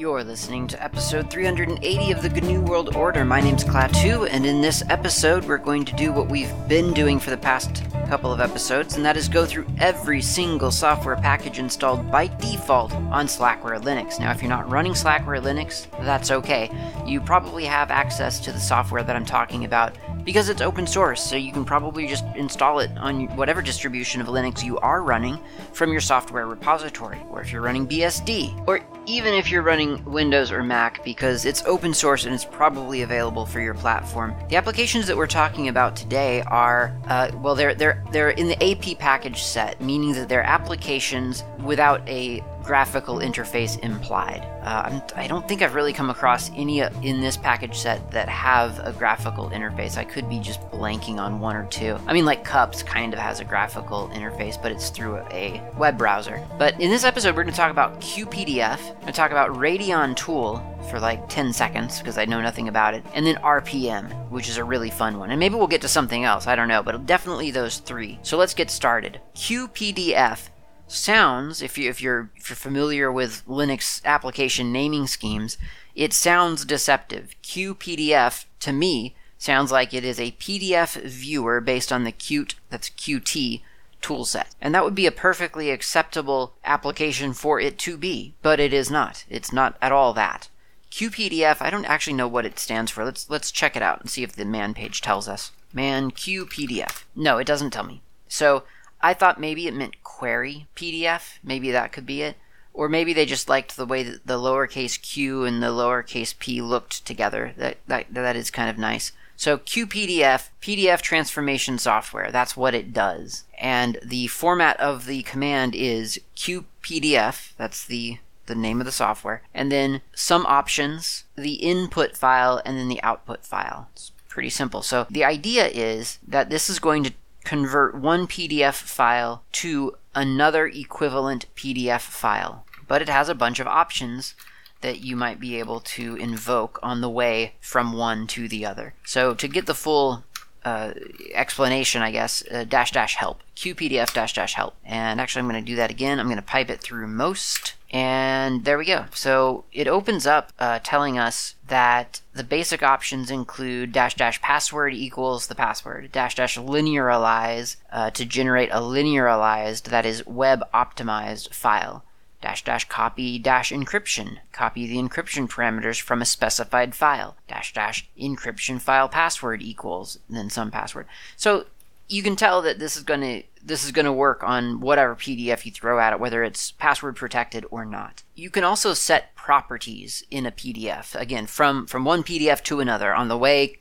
You're listening to episode 380 of the GNU World Order. My name's Klaatu, and in this episode, we're going to do what we've been doing for the past couple of episodes, and that is go through every single software package installed by default on Slackware Linux. Now, if you're not running Slackware Linux, that's okay. You probably have access to the software that I'm talking about because it's open source, so you can probably just install it on whatever distribution of Linux you are running from your software repository, or if you're running BSD, or even if you're running Windows or Mac, because it's open source and it's probably available for your platform. The applications that we're talking about today are, uh, well, they're they're they're in the AP package set, meaning that they're applications without a graphical interface implied. Uh, I don't think I've really come across any in this package set that have a graphical interface. I could be just blanking on one or two. I mean, like Cups kind of has a graphical interface, but it's through a web browser. But in this episode, we're going to talk about QPDF. We're going to talk about Radeon Tool for like 10 seconds because I know nothing about it, and then RPM, which is a really fun one. And maybe we'll get to something else, I don't know, but definitely those three. So let's get started. QPDF sounds, if you if you're if you're familiar with Linux application naming schemes, it sounds deceptive. QPDF to me sounds like it is a PDF viewer based on the Qt that's Qt toolset. And that would be a perfectly acceptable application for it to be, but it is not. It's not at all that. QPDF, I don't actually know what it stands for. Let's let's check it out and see if the man page tells us. Man QPDF. No, it doesn't tell me. So I thought maybe it meant query PDF. Maybe that could be it. Or maybe they just liked the way that the lowercase q and the lowercase p looked together. That, that, that is kind of nice. So QPDF, PDF transformation software, that's what it does. And the format of the command is QPDF, that's the the name of the software, and then some options, the input file, and then the output file. It's pretty simple. So the idea is that this is going to convert one PDF file to another equivalent PDF file. But it has a bunch of options that you might be able to invoke on the way from one to the other. So to get the full uh, explanation, I guess, uh, dash dash help, qpdf dash dash help. And actually, I'm going to do that again. I'm going to pipe it through most. And there we go. So it opens up uh, telling us that the basic options include dash dash password equals the password, dash dash linearize uh, to generate a linearized, that is web optimized file, dash dash copy dash encryption, copy the encryption parameters from a specified file, dash dash encryption file password equals, then some password. So you can tell that this is going to this is going to work on whatever PDF you throw at it, whether it's password protected or not. You can also set properties in a PDF, again, from, from one PDF to another on the way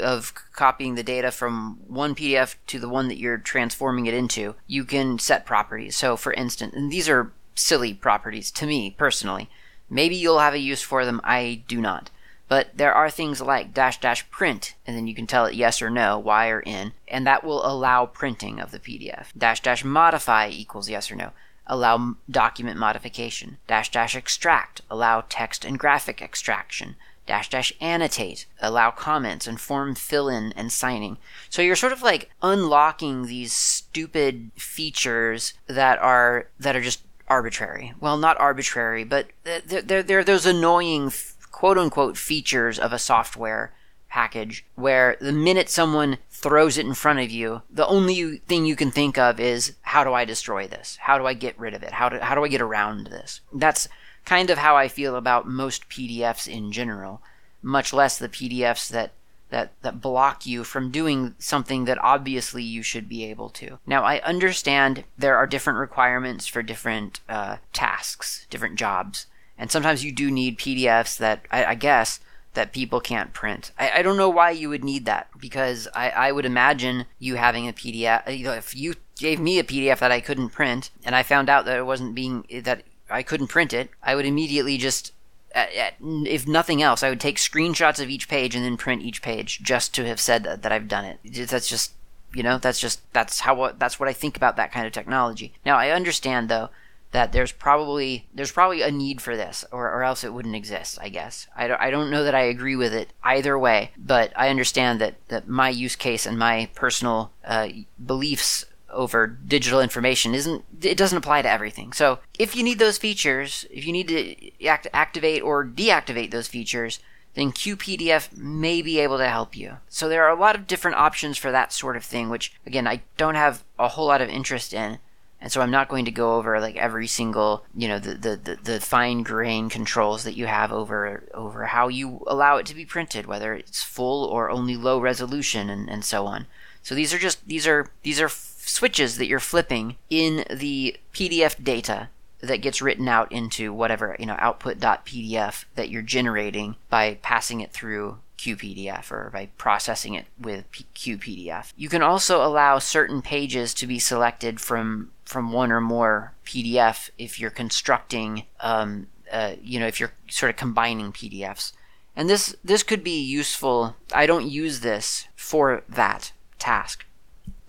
of copying the data from one PDF to the one that you're transforming it into. You can set properties. So, for instance, and these are silly properties to me personally. Maybe you'll have a use for them, I do not. But there are things like dash dash print, and then you can tell it yes or no, Y or N, and that will allow printing of the PDF. Dash dash modify equals yes or no. Allow document modification. Dash dash extract. Allow text and graphic extraction. Dash dash annotate. Allow comments and form fill in and signing. So you're sort of like unlocking these stupid features that are that are just arbitrary. Well, not arbitrary, but they're, they're, they're those annoying quote unquote features of a software package where the minute someone throws it in front of you, the only thing you can think of is how do I destroy this? How do I get rid of it? How do, how do I get around this? That's kind of how I feel about most PDFs in general, much less the PDFs that that that block you from doing something that obviously you should be able to. Now, I understand there are different requirements for different uh, tasks, different jobs. And sometimes you do need PDFs that I, I guess that people can't print. I, I, don't know why you would need that because I, I would imagine you having a PDF. You know, if you gave me a PDF that I couldn't print and I found out that it wasn't being that I couldn't print it, I would immediately just if nothing else, I would take screenshots of each page and then print each page just to have said that, that I've done it. That's just, you know, that's just that's how that's what I think about that kind of technology. Now I understand though that there's probably there's probably a need for this or, or else it wouldn't exist i guess I don't, I don't know that i agree with it either way but i understand that, that my use case and my personal uh, beliefs over digital information isn't it doesn't apply to everything. So if you need those features, if you need to act, activate or deactivate those features, then QPDF may be able to help you. So there are a lot of different options for that sort of thing, which again I don't have a whole lot of interest in. And so I'm not going to go over like every single, you know, the, the, the, the fine grain controls that you have over over how you allow it to be printed, whether it's full or only low resolution and, and so on. So these are just these are these are switches that you're flipping in the PDF data that gets written out into whatever you know output.pdf that you're generating by passing it through QPDF or by processing it with QPDF. You can also allow certain pages to be selected from from one or more PDF if you're constructing, um, uh, you know, if you're sort of combining PDFs. And this this could be useful. I don't use this for that task,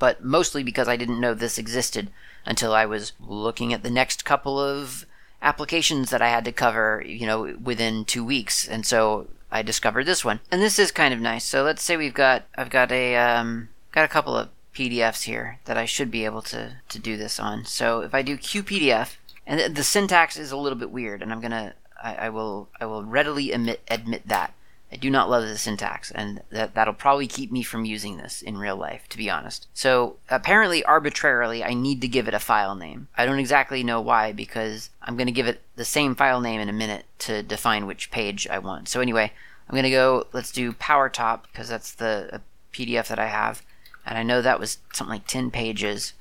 but mostly because I didn't know this existed until I was looking at the next couple of applications that I had to cover, you know, within two weeks. And so I discovered this one. And this is kind of nice. So let's say we've got, I've got a, um, got a couple of PDFs here that I should be able to, to do this on. So if I do QPDF, and the, syntax is a little bit weird, and I'm gonna, I, I will, I will readily admit, admit that. I do not love the syntax, and that, that'll probably keep me from using this in real life, to be honest. So, apparently, arbitrarily, I need to give it a file name. I don't exactly know why, because I'm going to give it the same file name in a minute to define which page I want. So, anyway, I'm going to go, let's do PowerTop, because that's the uh, PDF that I have, and I know that was something like 10 pages.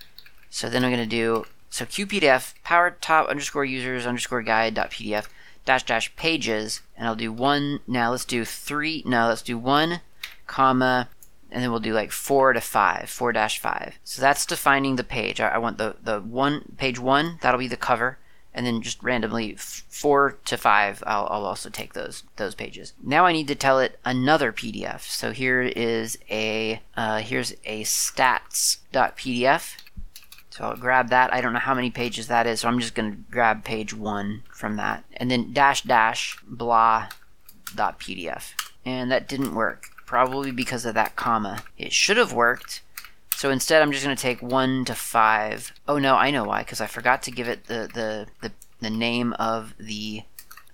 So, then I'm going to do, so QPDF, PowerTop underscore users underscore guide.pdf dash dash pages, and I'll do one. Now let's do three. No, let's do one, comma, and then we'll do like four to five, four dash five. So that's defining the page. I, I, want the the one page one. That'll be the cover, and then just randomly four to five. I'll, I'll also take those those pages. Now I need to tell it another PDF. So here is a uh, here's a stats.pdf. So I'll grab that. I don't know how many pages that is, so I'm just going to grab page one from that. And then dash dash blah dot pdf. And that didn't work, probably because of that comma. It should have worked. So instead, I'm just going to take one to five. Oh no, I know why, because I forgot to give it the, the, the, the name of the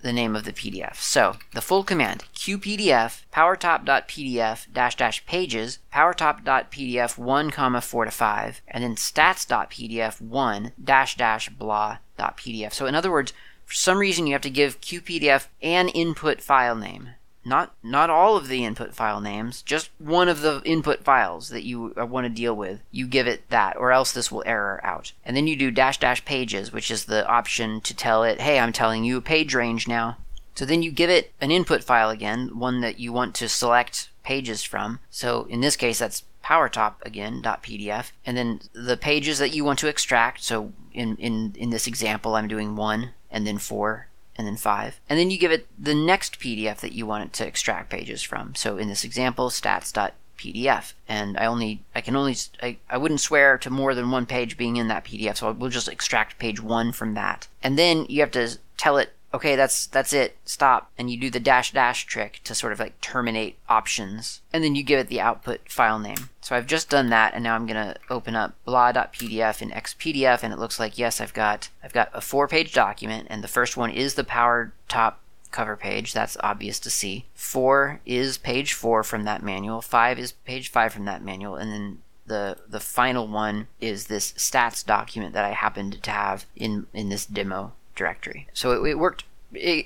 the name of the PDF. So the full command qpdf powertop.pdf dash dash pages powertop.pdf 1 comma 4 to 5 and then stats.pdf 1 dash dash blah dot pdf. So in other words, for some reason you have to give qpdf an input file name not not all of the input file names, just one of the input files that you uh, want to deal with. You give it that, or else this will error out. And then you do dash dash pages, which is the option to tell it, hey, I'm telling you a page range now. So then you give it an input file again, one that you want to select pages from. So in this case, that's PowerTop again .pdf, and then the pages that you want to extract. So in in in this example, I'm doing one and then four and then 5. And then you give it the next PDF that you want it to extract pages from. So in this example, stats.pdf. And I only, I can only, I, I wouldn't swear to more than one page being in that PDF, so we'll just extract page 1 from that. And then you have to tell it okay, that's that's it, stop, and you do the dash dash trick to sort of like terminate options, and then you give it the output file name. So I've just done that, and now I'm gonna open up blah.pdf in xpdf, and it looks like yes, I've got I've got a four-page document, and the first one is the power top cover page. That's obvious to see. Four is page four from that manual. Five is page five from that manual, and then the the final one is this stats document that I happened to have in in this demo directory. So it, it worked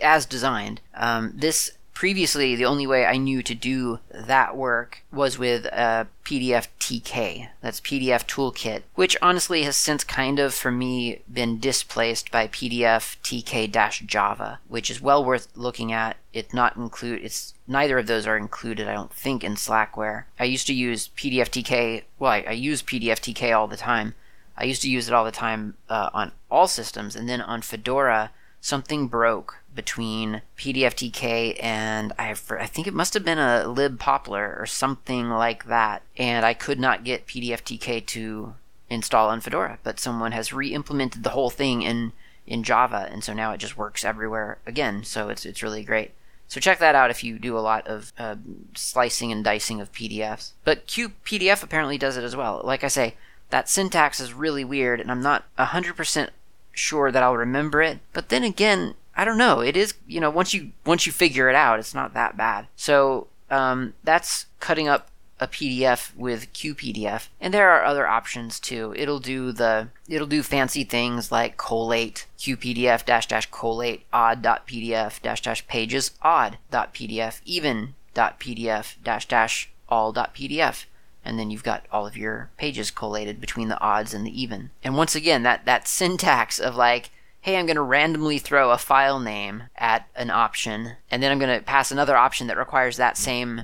as designed. Um, this previously the only way I knew to do that work was with a PDF TK. That's PDF Toolkit, which honestly has since kind of for me been displaced by PDF TK-Java, which is well worth looking at. It not include it's neither of those are included, I don't think, in Slackware. I used to use PDF TK. Well, I, I use PDF TK all the time. I used to use it all the time uh, on all systems, and then on Fedora, something broke between PDFTK and I, I think it must have been a libpoppler or something like that, and I could not get PDFTK to install on Fedora. But someone has re-implemented the whole thing in in Java, and so now it just works everywhere again. So it's it's really great. So check that out if you do a lot of uh, slicing and dicing of PDFs. But QPDF apparently does it as well. Like I say, that syntax is really weird, and I'm not 100% sure that I'll remember it. But then again, I don't know. It is, you know, once you once you figure it out, it's not that bad. So um, that's cutting up a PDF with QPDF, and there are other options too. It'll do the it'll do fancy things like collate QPDF dash dash collate odd.pdf dash dash pages odd.pdf even dot pdf dash dash all dot pdf and then you've got all of your pages collated between the odds and the even. And once again, that that syntax of like hey, I'm going to randomly throw a file name at an option, and then I'm going to pass another option that requires that same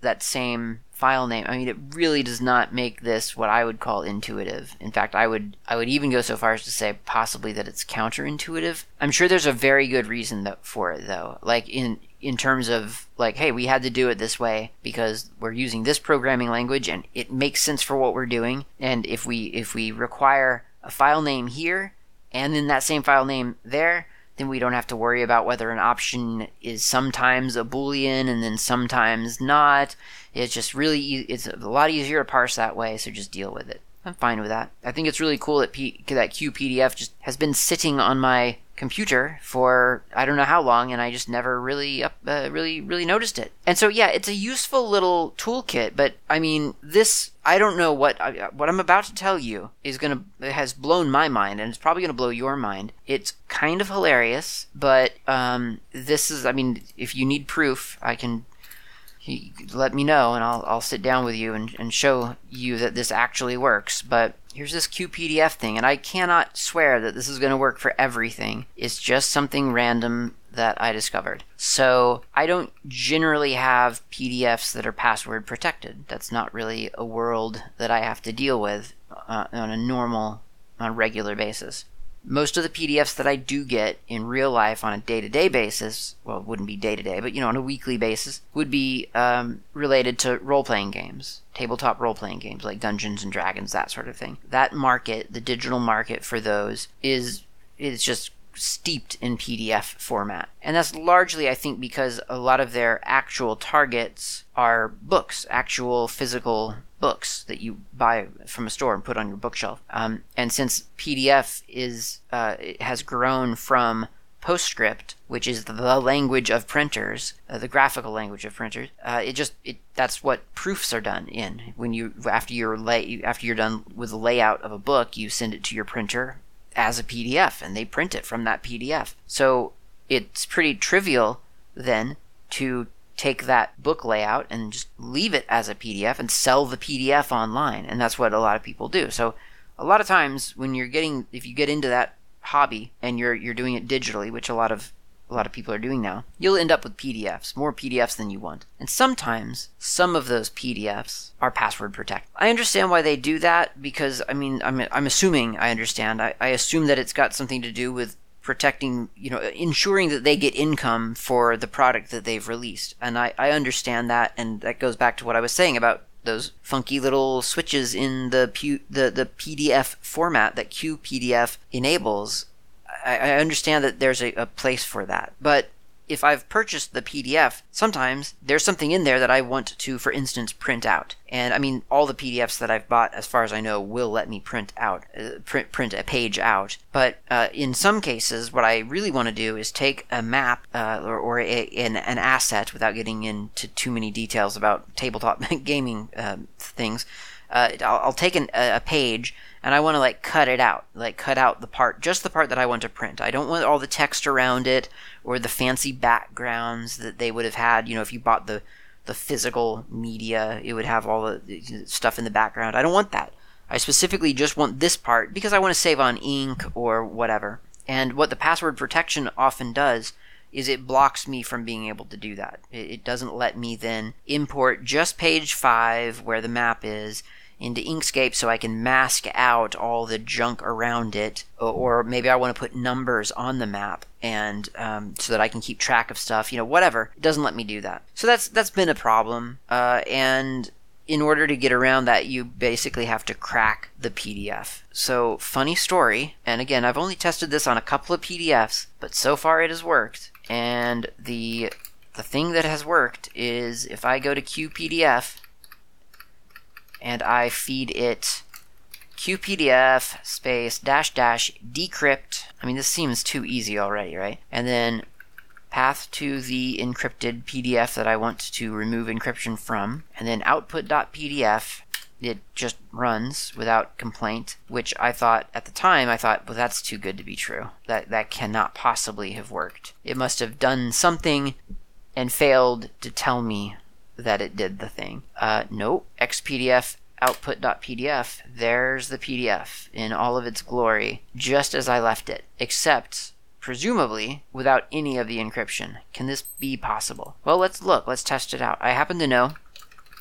that same file name. I mean, it really does not make this what I would call intuitive. In fact, I would I would even go so far as to say possibly that it's counterintuitive. I'm sure there's a very good reason for it though. Like in in terms of like hey, we had to do it this way because we're using this programming language and it makes sense for what we're doing. And if we if we require a file name here and then that same file name there, then we don't have to worry about whether an option is sometimes a boolean and then sometimes not. It's just really it's a lot easier to parse that way, so just deal with it. I'm fine with that. I think it's really cool that P- that QPDF just has been sitting on my computer for I don't know how long, and I just never really uh, really really noticed it. And so yeah, it's a useful little toolkit. But I mean, this I don't know what I, what I'm about to tell you is gonna has blown my mind, and it's probably gonna blow your mind. It's kind of hilarious, but um, this is I mean, if you need proof, I can let me know and I'll, I'll sit down with you and, and show you that this actually works. But here's this QPDF thing, and I cannot swear that this is going to work for everything. It's just something random that I discovered. So I don't generally have PDFs that are password protected. That's not really a world that I have to deal with uh, on a normal, on a regular basis most of the PDFs that I do get in real life on a day to day basis, well, it wouldn't be day to day, but you know, on a weekly basis, would be um, related to role playing games, tabletop role playing games like Dungeons and Dragons, that sort of thing. That market, the digital market for those, is is just steeped in PDF format. And that's largely, I think, because a lot of their actual targets are books, actual physical books that you buy from a store and put on your bookshelf. Um, and since PDF is uh, has grown from PostScript, which is the language of printers, uh, the graphical language of printers, uh, it just it that's what proofs are done in. When you after you're lay after you're done with the layout of a book, you send it to your printer as a PDF, and they print it from that PDF. So it's pretty trivial then to take that book layout and just leave it as a PDF and sell the PDF online. And that's what a lot of people do. So a lot of times when you're getting if you get into that hobby and you're you're doing it digitally, which a lot of a lot of people are doing now, you'll end up with PDFs, more PDFs than you want. And sometimes some of those PDFs are password protected. I understand why they do that because I mean I'm I'm assuming I understand. I, I assume that it's got something to do with protecting, you know, ensuring that they get income for the product that they've released. And I, I understand that, and that goes back to what I was saying about those funky little switches in the Pu- the the PDF format that QPDF enables. I, I understand that there's a, a place for that, but if I've purchased the PDF, sometimes there's something in there that I want to, for instance, print out. And I mean, all the PDFs that I've bought, as far as I know, will let me print out, uh, print, print a page out. But uh, in some cases, what I really want to do is take a map uh, or, or a, an, an, asset, without getting into too many details about tabletop gaming um, things. Uh, I'll, I'll, take an, a page and I want to like cut it out, like cut out the part, just the part that I want to print. I don't want all the text around it or the fancy backgrounds that they would have had. You know, if you bought the the physical media, it would have all the stuff in the background. I don't want that. I specifically just want this part because I want to save on ink or whatever. And what the password protection often does is it blocks me from being able to do that. It, doesn't let me then import just page 5 where the map is into Inkscape so I can mask out all the junk around it, or maybe I want to put numbers on the map and um, so that I can keep track of stuff. You know, whatever. It doesn't let me do that. So that's that's been a problem. Uh, and in order to get around that, you basically have to crack the PDF. So funny story. And again, I've only tested this on a couple of PDFs, but so far it has worked. And the the thing that has worked is if I go to QPDF and I feed it qpdf space dash dash decrypt. I mean, this seems too easy already, right? And then path to the encrypted PDF that I want to remove encryption from, and then output.pdf. It just runs without complaint, which I thought at the time I thought, well, that's too good to be true. That that cannot possibly have worked. It must have done something and failed to tell me that it did the thing. Uh, nope. XPDF output.pdf. There's the PDF in all of its glory, just as I left it, except presumably without any of the encryption. Can this be possible? Well, let's look. Let's test it out. I happen to know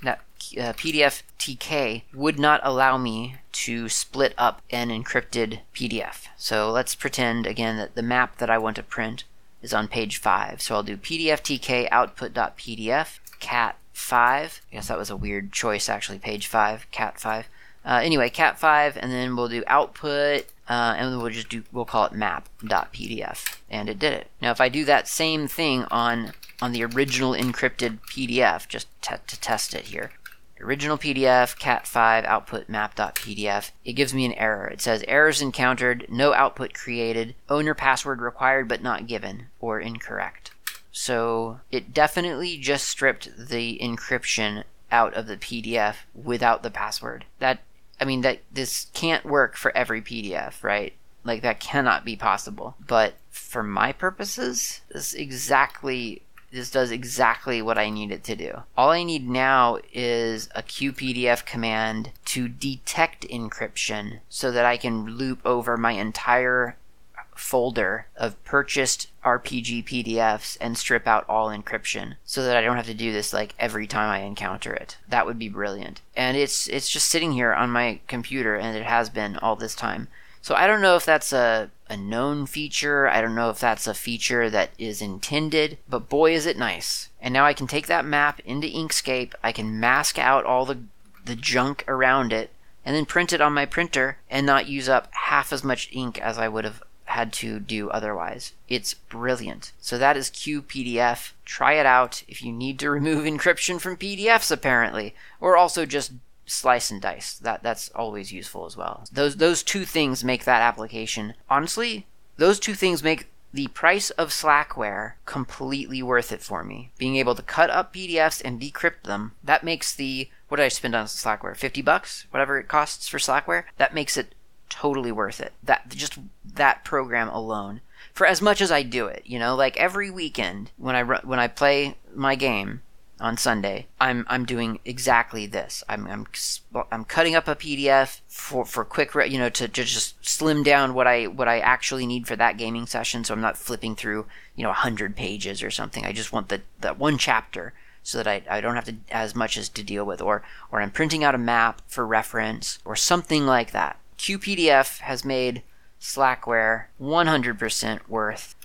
that uh, PDF TK would not allow me to split up an encrypted PDF. So let's pretend again that the map that I want to print is on page 5. So I'll do PDF TK output.pdf cat 5. I guess that was a weird choice actually, page 5, cat 5. Uh, anyway, cat 5 and then we'll do output uh, and we'll just do we'll call it map.pdf and it did it. Now if I do that same thing on on the original encrypted PDF just t- to test it here. Original PDF, cat5, output map.pdf. It gives me an error. It says errors encountered, no output created, owner password required but not given, or incorrect. So it definitely just stripped the encryption out of the PDF without the password. That I mean that this can't work for every PDF, right? Like that cannot be possible. But for my purposes, this exactly this does exactly what I need it to do. All I need now is a QPDF command to detect encryption so that I can loop over my entire folder of purchased RPG PDFs and strip out all encryption so that I don't have to do this like every time I encounter it. That would be brilliant. And it's it's just sitting here on my computer and it has been all this time. So I don't know if that's a, a known feature. I don't know if that's a feature that is intended, but boy is it nice. And now I can take that map into Inkscape. I can mask out all the the junk around it and then print it on my printer and not use up half as much ink as I would have had to do otherwise. It's brilliant. So that is QPDF. Try it out if you need to remove encryption from PDFs apparently, or also just slice and dice. That that's always useful as well. Those those two things make that application. Honestly, those two things make the price of Slackware completely worth it for me. Being able to cut up PDFs and decrypt them, that makes the what did I spend on Slackware? 50 bucks, whatever it costs for Slackware. That makes it totally worth it. That just that program alone. For as much as I do it, you know, like every weekend when I when I play my game on Sunday, I'm I'm doing exactly this. I'm I'm I'm cutting up a PDF for for quick, you know, to, to just slim down what I what I actually need for that gaming session. So I'm not flipping through, you know, hundred pages or something. I just want the that one chapter so that I, I don't have to as much as to deal with, or or I'm printing out a map for reference or something like that. QPDF has made Slackware 100% worth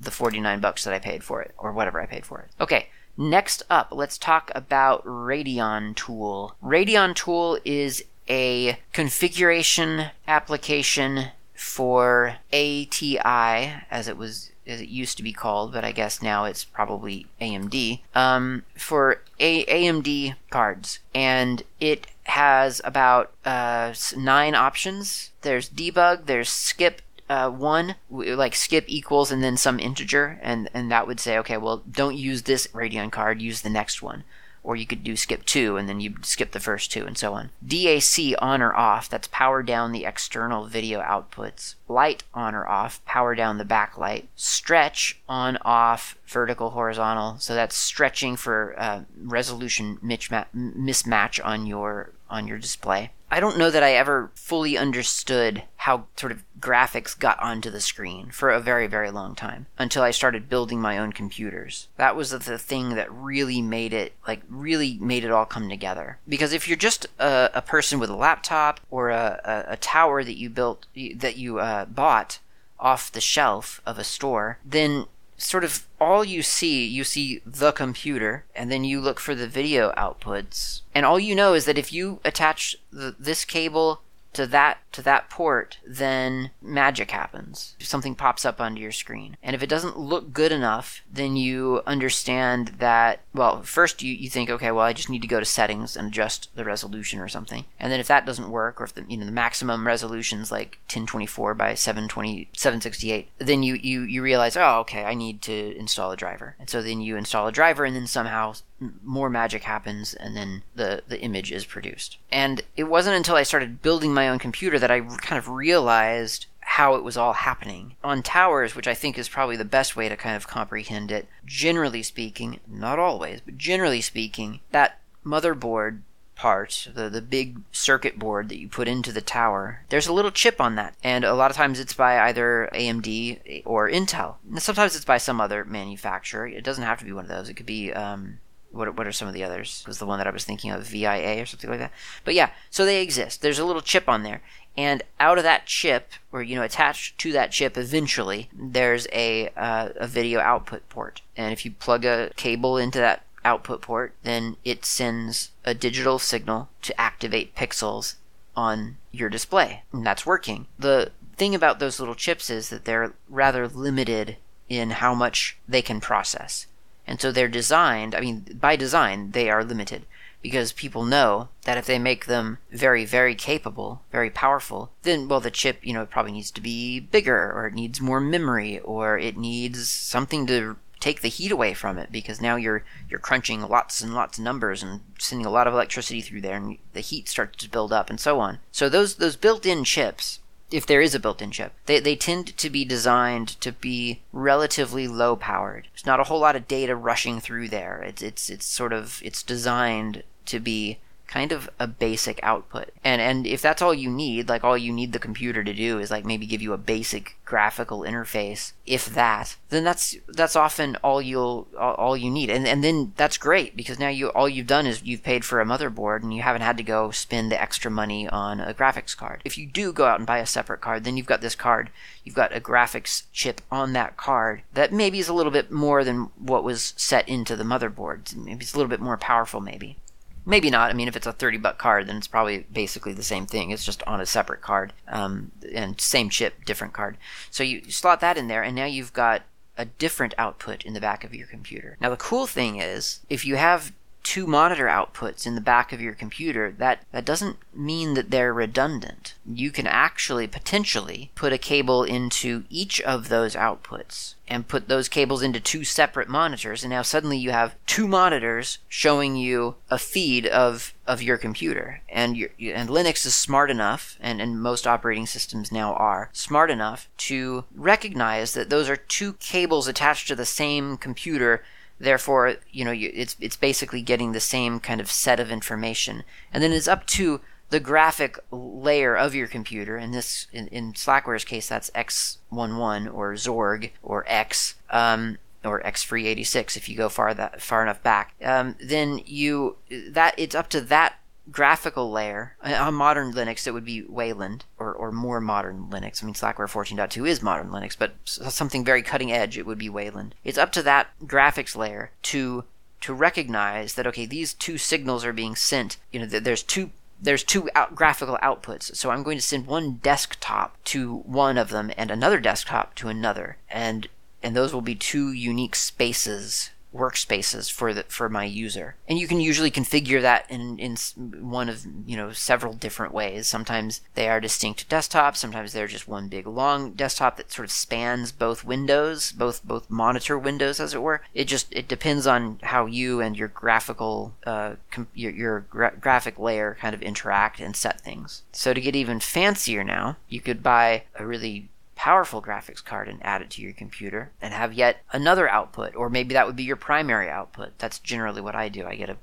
the 49 bucks that I paid for it, or whatever I paid for it. Okay, next up, let's talk about Radeon Tool. Radeon Tool is a configuration application for ATI, as it was as it used to be called, but I guess now it's probably AMD, um, for a- AMD cards. And it has about uh, nine options. There's debug, there's skip uh, one, like skip equals and then some integer, and, and that would say, okay, well, don't use this Radeon card, use the next one or you could do skip two and then you skip the first two and so on. DAC on or off, that's power down the external video outputs. Light on or off, power down the backlight. Stretch on off, vertical horizontal, so that's stretching for uh, resolution mismatch on your on your display. I don't know that I ever fully understood how sort of graphics got onto the screen for a very, very long time until I started building my own computers. That was the thing that really made it, like, really made it all come together. Because if you're just a, a person with a laptop or a, a, a, tower that you built, that you uh, bought off the shelf of a store, then sort of all you see, you see the computer, and then you look for the video outputs. And all you know is that if you attach the, this cable to that to that port, then magic happens. Something pops up onto your screen. And if it doesn't look good enough, then you understand that well, first you, you think, okay, well I just need to go to settings and adjust the resolution or something. And then if that doesn't work, or if the you know the maximum resolution's like 1024 by 720 768, then you, you, you realize, oh okay, I need to install a driver. And so then you install a driver and then somehow more magic happens and then the, the image is produced. And it wasn't until I started building my own computer that I kind of realized how it was all happening. On towers, which I think is probably the best way to kind of comprehend it, generally speaking, not always, but generally speaking, that motherboard part, the, the big circuit board that you put into the tower, there's a little chip on that. And a lot of times it's by either AMD or Intel. And sometimes it's by some other manufacturer. It doesn't have to be one of those. It could be um, what, what are some of the others? Was the one that I was thinking of VIA or something like that? But yeah, so they exist. There's a little chip on there, and out of that chip, or you know, attached to that chip, eventually there's a uh, a video output port, and if you plug a cable into that output port, then it sends a digital signal to activate pixels on your display, and that's working. The thing about those little chips is that they're rather limited in how much they can process. And so they're designed, I mean, by design, they are limited because people know that if they make them very, very capable, very powerful, then, well, the chip, you know, probably needs to be bigger or it needs more memory or it needs something to take the heat away from it because now you're you're crunching lots and lots of numbers and sending a lot of electricity through there and the heat starts to build up and so on. So those those built-in chips if there is a built-in chip. They, they tend to be designed to be relatively low powered. There's not a whole lot of data rushing through there. It's it's it's sort of it's designed to be kind of a basic output. And and if that's all you need, like all you need the computer to do is like maybe give you a basic graphical interface, if that, then that's that's often all you'll all, you need. And and then that's great because now you all you've done is you've paid for a motherboard and you haven't had to go spend the extra money on a graphics card. If you do go out and buy a separate card, then you've got this card, you've got a graphics chip on that card that maybe is a little bit more than what was set into the motherboard. Maybe it's a little bit more powerful maybe. Maybe not. I mean, if it's a 30 buck card, then it's probably basically the same thing. It's just on a separate card um, and same chip, different card. So you slot that in there, and now you've got a different output in the back of your computer. Now, the cool thing is, if you have two monitor outputs in the back of your computer, that, that doesn't mean that they're redundant. You can actually potentially put a cable into each of those outputs and put those cables into two separate monitors and now suddenly you have two monitors showing you a feed of of your computer and your, and Linux is smart enough and, and most operating systems now are smart enough to recognize that those are two cables attached to the same computer Therefore, you know, it's it's basically getting the same kind of set of information, and then it's up to the graphic layer of your computer. In this, in, in Slackware's case, that's X11 or Xorg or X. Um, or X386 if you go far that far enough back, um, then you that it's up to that graphical layer on modern Linux, it would be Wayland or, or more modern Linux. I mean, Slackware 14.2 is modern Linux, but something very cutting edge, it would be Wayland. It's up to that graphics layer to to recognize that okay, these two signals are being sent. You know, there's two there's two out graphical outputs. So I'm going to send one desktop to one of them and another desktop to another, and and those will be two unique spaces workspaces for the for my user. And you can usually configure that in in one of you know several different ways. Sometimes they are distinct desktops. Sometimes they're just one big long desktop that sort of spans both windows both both monitor windows as it were. It just it depends on how you and your graphical uh, com- your, your gra- graphic layer kind of interact and set things. So to get even fancier now you could buy a really powerful graphics card and add it to your computer and have yet another output or maybe that would be your primary output. That's generally what i do. I get a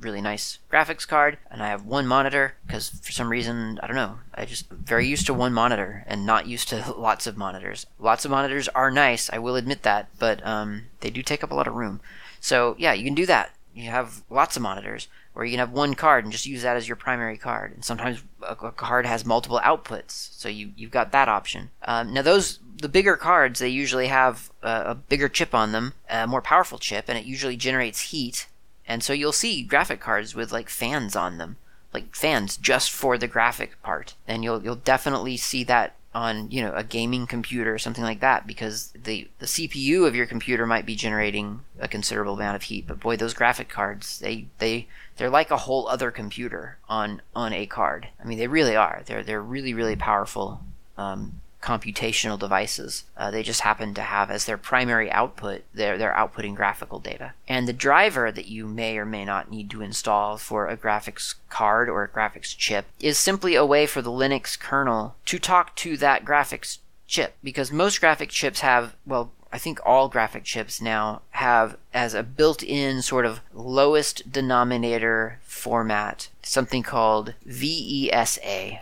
really nice graphics card and i have one monitor because for some reason i don't know i just very used to one monitor and not used to lots of monitors. Lots of monitors are nice i will admit that but um, they do take up a lot of room. So yeah you can do that. You have lots of monitors or you can have one card and just use that as your primary card. And sometimes a, a card has multiple outputs, so you you've got that option. Um, now those the bigger cards they usually have a, a bigger chip on them, a more powerful chip, and it usually generates heat. And so you'll see graphic cards with like fans on them. like fans just for the graphic part, and you'll you'll definitely see that on you know a gaming computer or something like that because the the CPU of your computer might be generating a considerable amount of heat but boy those graphic cards they they they're like a whole other computer on on a card. I mean they really are. They're they're really really powerful um, computational devices. Uh, they just happen to have as their primary output, they're, they're outputting graphical data. And the driver that you may or may not need to install for a graphics card or a graphics chip is simply a way for the Linux kernel to talk to that graphics chip. Because most graphic chips have, well, I think all graphic chips now have as a built in sort of lowest denominator format something called VESA,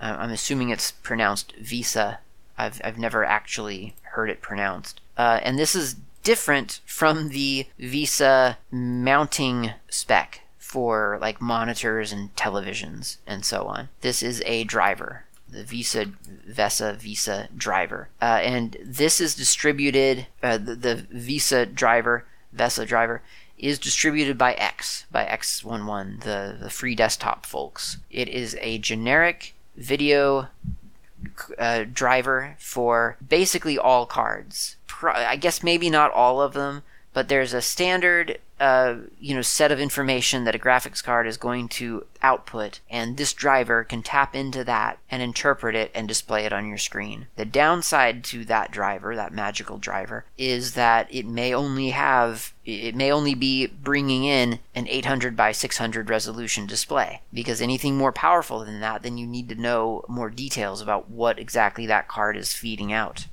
I'm assuming it's pronounced Visa. I've, I've never actually heard it pronounced. Uh, and this is different from the Visa mounting spec for like monitors and televisions and so on. This is a driver, the Visa VESA Visa driver, uh, and this is distributed. Uh, the, the, Visa driver, VESA driver, is distributed by X, by X11, the the free desktop folks. It is a generic video uh, driver for basically all cards. Pro- I guess maybe not all of them, but there's a standard you know set of information that a graphics card is going to output and this driver can tap into that and interpret it and display it on your screen. The downside to that driver that magical driver is that it may only have it may only be bringing in an 800 by 600 resolution display because anything more powerful than that then you need to know more details about what exactly that card is feeding out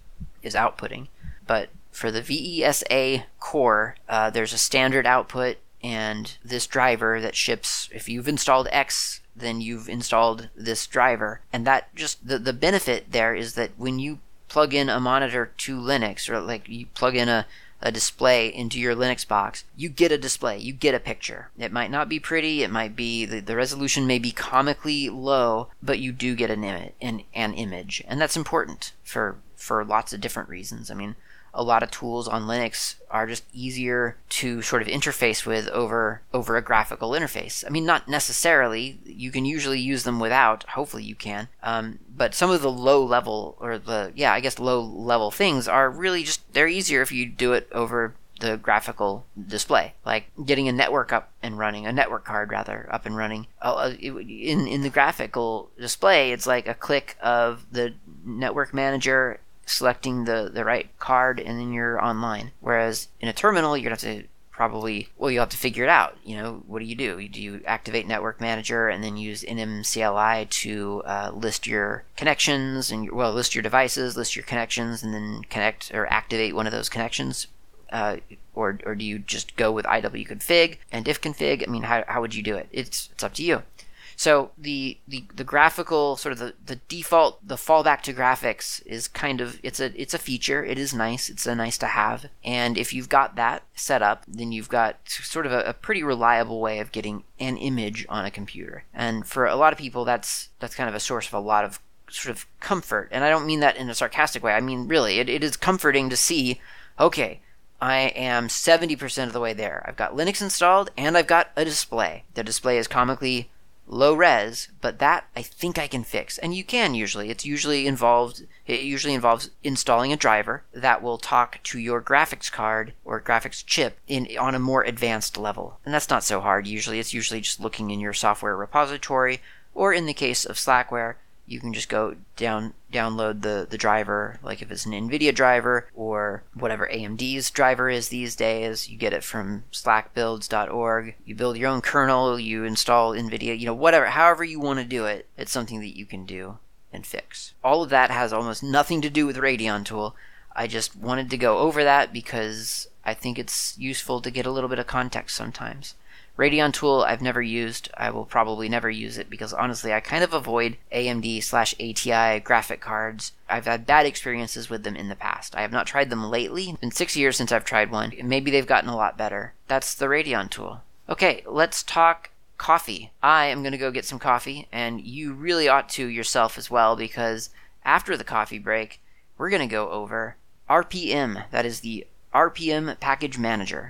is outputting. But for the VESA core, uh, there's a standard output and this driver that ships. If you've installed X, then you've installed this driver. And that just, the, the benefit there is that when you plug in a monitor to Linux, or like you plug in a, a display into your Linux box, you get a display, you get a picture. It might not be pretty, it might be, the, the resolution may be comically low, but you do get an, an, an image. And that's important for, for lots of different reasons. I mean, a lot of tools on Linux are just easier to sort of interface with over over a graphical interface. I mean, not necessarily. You can usually use them without. Hopefully, you can. Um, but some of the low level or the yeah, I guess low level things are really just they're easier if you do it over the graphical display, like getting a network up and running, a network card rather up and running. Oh, uh, in in the graphical display, it's like a click of the network manager selecting the, the right card and then you're online. Whereas in a terminal, you're going to have to probably, well, you'll have to figure it out. You know, what do you do? Do you activate Network Manager and then use NMCLI to uh, list your connections and, well, list your devices, list your connections, and then connect or activate one of those connections? Uh, or, or do you just go with iwconfig and ifconfig? I mean, how, how would you do it? It's, it's up to you. So the, the, the graphical sort of the, the default the fallback to graphics is kind of it's a it's a feature. It is nice. It's a nice to have. And if you've got that set up, then you've got sort of a, a pretty reliable way of getting an image on a computer. And for a lot of people, that's that's kind of a source of a lot of sort of comfort. And I don't mean that in a sarcastic way. I mean really, it, it is comforting to see. Okay, I am 70% of the way there. I've got Linux installed and I've got a display. The display is comically low res, but that I think I can fix. And you can usually. It's usually involved it usually involves installing a driver that will talk to your graphics card or graphics chip in on a more advanced level. And that's not so hard usually. It's usually just looking in your software repository or in the case of Slackware, you can just go down download the the driver like if it's an nvidia driver or whatever amd's driver is these days you get it from slackbuilds.org you build your own kernel you install nvidia you know whatever however you want to do it it's something that you can do and fix. All of that has almost nothing to do with radeon tool. I just wanted to go over that because i think it's useful to get a little bit of context sometimes Radeon tool I've never used. I will probably never use it because honestly I kind of avoid AMD slash ATI graphic cards. I've had bad experiences with them in the past. I have not tried them lately. It's been six years since I've tried one. Maybe they've gotten a lot better. That's the Radeon tool. Okay, let's talk coffee. I am going to go get some coffee, and you really ought to yourself as well because after the coffee break, we're going to go over RPM. That is the RPM Package Manager.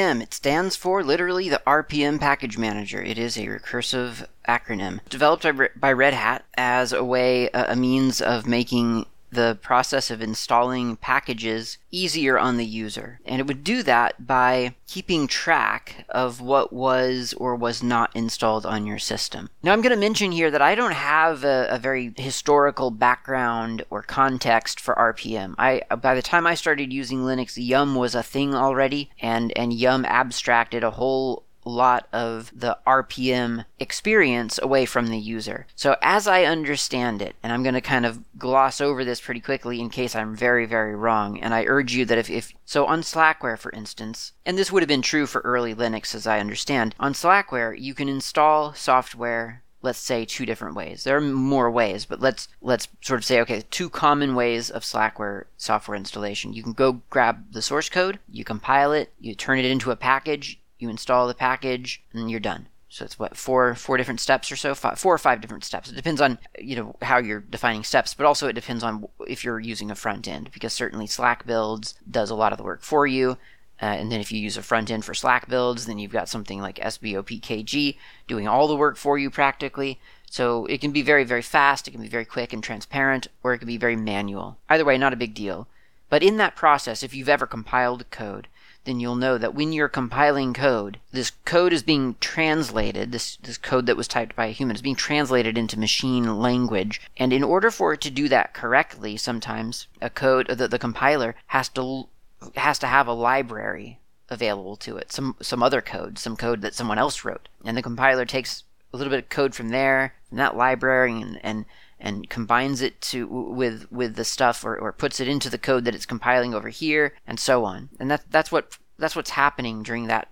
RPM, it stands for literally the RPM Package Manager. It is a recursive acronym developed by Red Hat as a way, a means of making the process of installing packages easier on the user. And it would do that by keeping track of what was or was not installed on your system. Now, I'm going to mention here that I don't have a, a, very historical background or context for RPM. I, by the time I started using Linux, Yum was a thing already, and, and Yum abstracted a whole lot of the RPM experience away from the user. So, as I understand it, and I'm going to kind of gloss over this pretty quickly in case I'm very, very wrong, and I urge you that if, if so, on Slackware, for instance, and this would have been true for early Linux as I understand, on Slackware, you can install software let's say two different ways. There are more ways, but let's let's sort of say okay, two common ways of Slackware software installation. You can go grab the source code, you compile it, you turn it into a package, you install the package, and you're done. So it's what four four different steps or so, five, four or five different steps. It depends on you know how you're defining steps, but also it depends on if you're using a front end because certainly Slack builds does a lot of the work for you. Uh, and then if you use a front end for Slack builds, then you've got something like SBOPKG doing all the work for you practically. So it can be very very fast, it can be very quick and transparent, or it can be very manual. Either way, not a big deal. But in that process, if you've ever compiled code, then you'll know that when you're compiling code, this code is being translated, this, this code that was typed by a human is being translated into machine language. And in order for it to do that correctly, sometimes a code, the, the compiler has to, has to have a library available to it, some, some other code, some code that someone else wrote. And the compiler takes a little bit of code from there, from that library, and, and and combines it to with with the stuff or, or puts it into the code that it's compiling over here and so on. And that that's what that's what's happening during that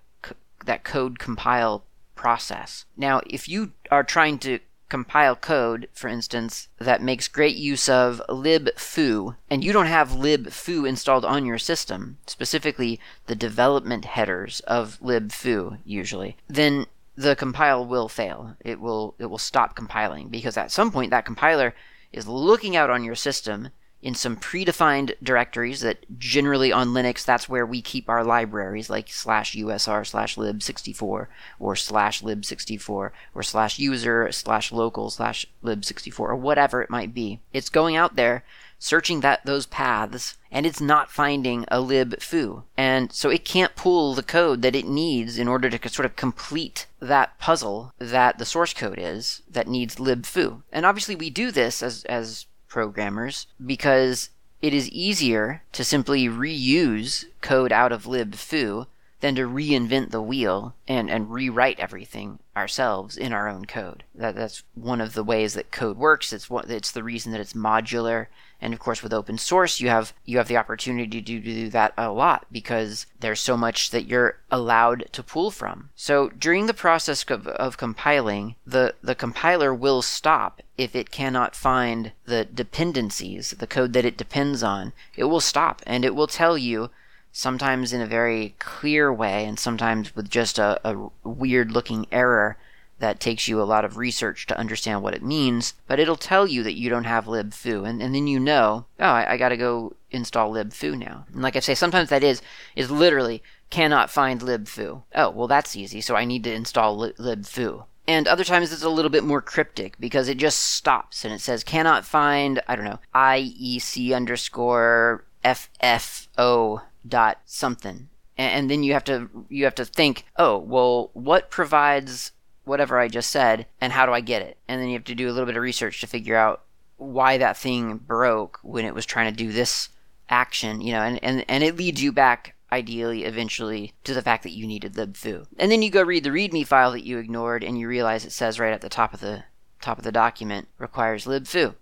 that code compile process. Now if you are trying to compile code, for instance, that makes great use of libfoo, and you don't have libfoo installed on your system, specifically the development headers of libfoo usually, then the compile will fail. It will it will stop compiling because at some point that compiler is looking out on your system in some predefined directories that generally on Linux that's where we keep our libraries like slash usr slash lib64 or slash lib64 or slash user slash local slash lib64 or whatever it might be. It's going out there searching that those paths and it's not finding a lib foo. And so it can't pull the code that it needs in order to sort of complete that puzzle that the source code is that needs lib foo. And obviously we do this as as programmers because it is easier to simply reuse code out of lib foo than to reinvent the wheel and, and rewrite everything ourselves in our own code. That, that's one of the ways that code works. It's what it's the reason that it's modular. And of course, with open source, you have you have the opportunity to do, that a lot because there's so much that you're allowed to pull from. So during the process of, of compiling, the the compiler will stop if it cannot find the dependencies, the code that it depends on. It will stop and it will tell you sometimes in a very clear way, and sometimes with just a, a weird looking error that takes you a lot of research to understand what it means, but it'll tell you that you don't have libfoo, and, and then you know, oh, I, I gotta go install libfoo now. And like I say, sometimes that is, is literally cannot find libfoo. Oh, well that's easy, so I need to install li- libfoo. And other times it's a little bit more cryptic because it just stops and it says cannot find, I don't know, IEC underscore FFO dot something and then you have to you have to think oh well what provides whatever i just said and how do i get it? And then you have to do a little bit of research to figure out why that thing broke when it was trying to do this action you know and and, and it leads you back ideally eventually to the fact that you needed libfoo and then you go read the readme file that you ignored and you realize it says right at the top of the top of the document requires libfoo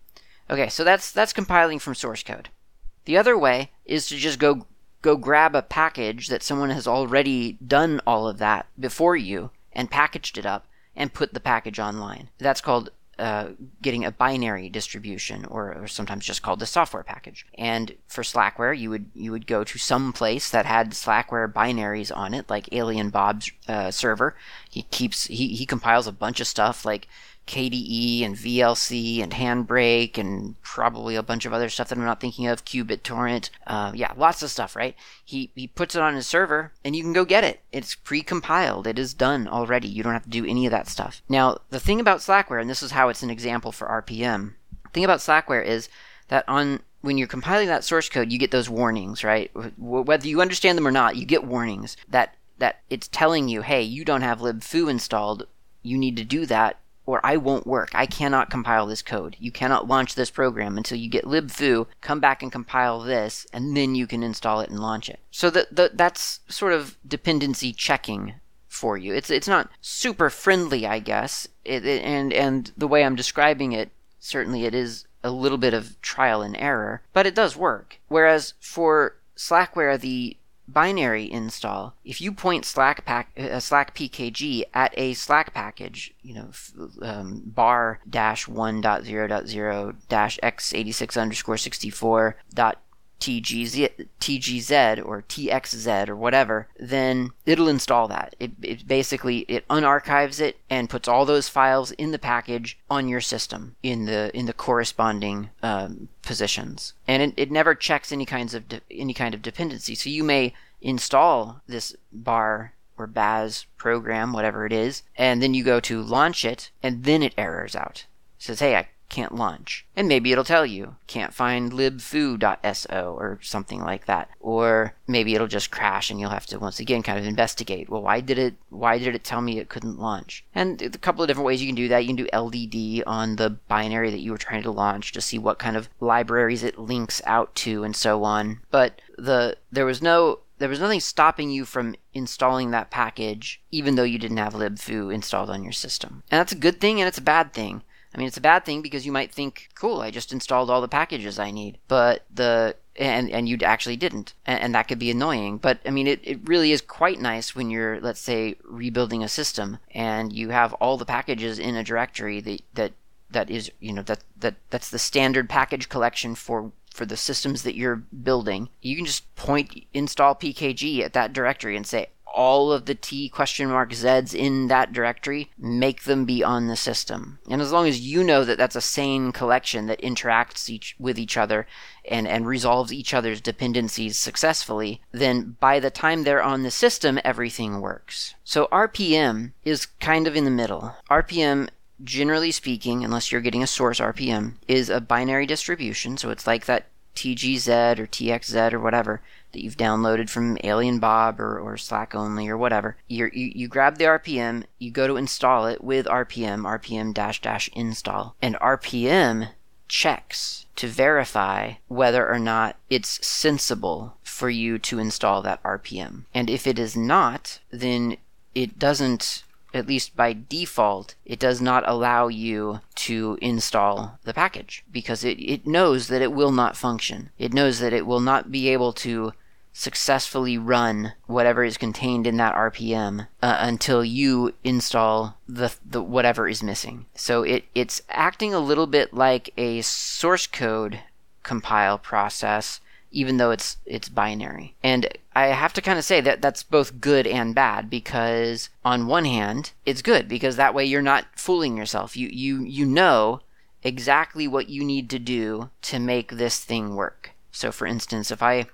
okay so that's that's compiling from source code. The other way is to just go go grab a package that someone has already done all of that before you and packaged it up and put the package online. That's called uh, getting a binary distribution, or, or, sometimes just called the software package. And for Slackware, you would you would go to some place that had Slackware binaries on it, like Alien Bob's uh, server. He keeps he, he compiles a bunch of stuff like KDE and VLC and Handbrake and probably a bunch of other stuff that I'm not thinking of, qBittorrent. Uh, yeah, lots of stuff, right? He, he puts it on his server and you can go get it. It's pre-compiled. It is done already. You don't have to do any of that stuff. Now, the thing about Slackware, and this is how it's an example for RPM, the thing about Slackware is that on when you're compiling that source code, you get those warnings, right? Whether you understand them or not, you get warnings that that it's telling you, hey, you don't have libfoo installed. You need to do that, or I won't work. I cannot compile this code. You cannot launch this program until you get libfoo, come back and compile this, and then you can install it and launch it. So the, the, that's sort of dependency checking for you. It's it's not super friendly, I guess. It, it, and and the way I'm describing it, certainly it is a little bit of trial and error, but it does work. Whereas for Slackware, the binary install, if you point Slack pack, uh, Slack PKG at a Slack package, you know, um, bar dash one dot zero dot zero dash x eighty six underscore sixty four dot TGZ, TGZ or TXZ or whatever, then it'll install that. It, it basically it unarchives it and puts all those files in the package on your system in the in the corresponding um, positions, and it, it never checks any kinds of de- any kind of dependency. So you may install this bar or Baz program, whatever it is, and then you go to launch it, and then it errors out. It says, "Hey, I can't launch. And maybe it'll tell you, can't find libfoo.so or something like that. Or maybe it'll just crash and you'll have to once again kind of investigate. Well, why did it why did it tell me it couldn't launch? And a couple of different ways you can do that. You can do LDD on the binary that you were trying to launch to see what kind of libraries it links out to and so on. But the there was no there was nothing stopping you from installing that package even though you didn't have libfoo installed on your system. And that's a good thing and it's a bad thing. I mean, it's a bad thing because you might think, cool, I just installed all the packages I need. But the and and you actually didn't and, and, that could be annoying but i mean it, it really is quite nice when you're let's say rebuilding a system and you have all the packages in a directory that that that is you know that that that's the standard package collection for for the systems that you're building you can just point install pkg at that directory and say all of the T question mark Zs in that directory, make them be on the system. And as long as you know that that's a sane collection that interacts each, with each other and, and resolves each other's dependencies successfully, then by the time they're on the system, everything works. So RPM is kind of in the middle. RPM generally speaking, unless you're getting a source RPM, is a binary distribution. So it's like that TGZ or TXZ or whatever that you've downloaded from Alien Bob or, or Slack only or whatever. you you, you grab the RPM, you go to install it with RPM, RPM dash dash install, and RPM checks to verify whether or not it's sensible for you to install that RPM. And if it is not, then it doesn't at least by default, it does not allow you to install the package because it, it knows that it will not function. It knows that it will not be able to successfully run whatever is contained in that RPM uh, until you install the, the whatever is missing. So it, it's acting a little bit like a source code compile process even though it's it's binary. And I have to kind of say that that's both good and bad because on one hand, it's good because that way you're not fooling yourself. You you you know exactly what you need to do to make this thing work. So for instance, if I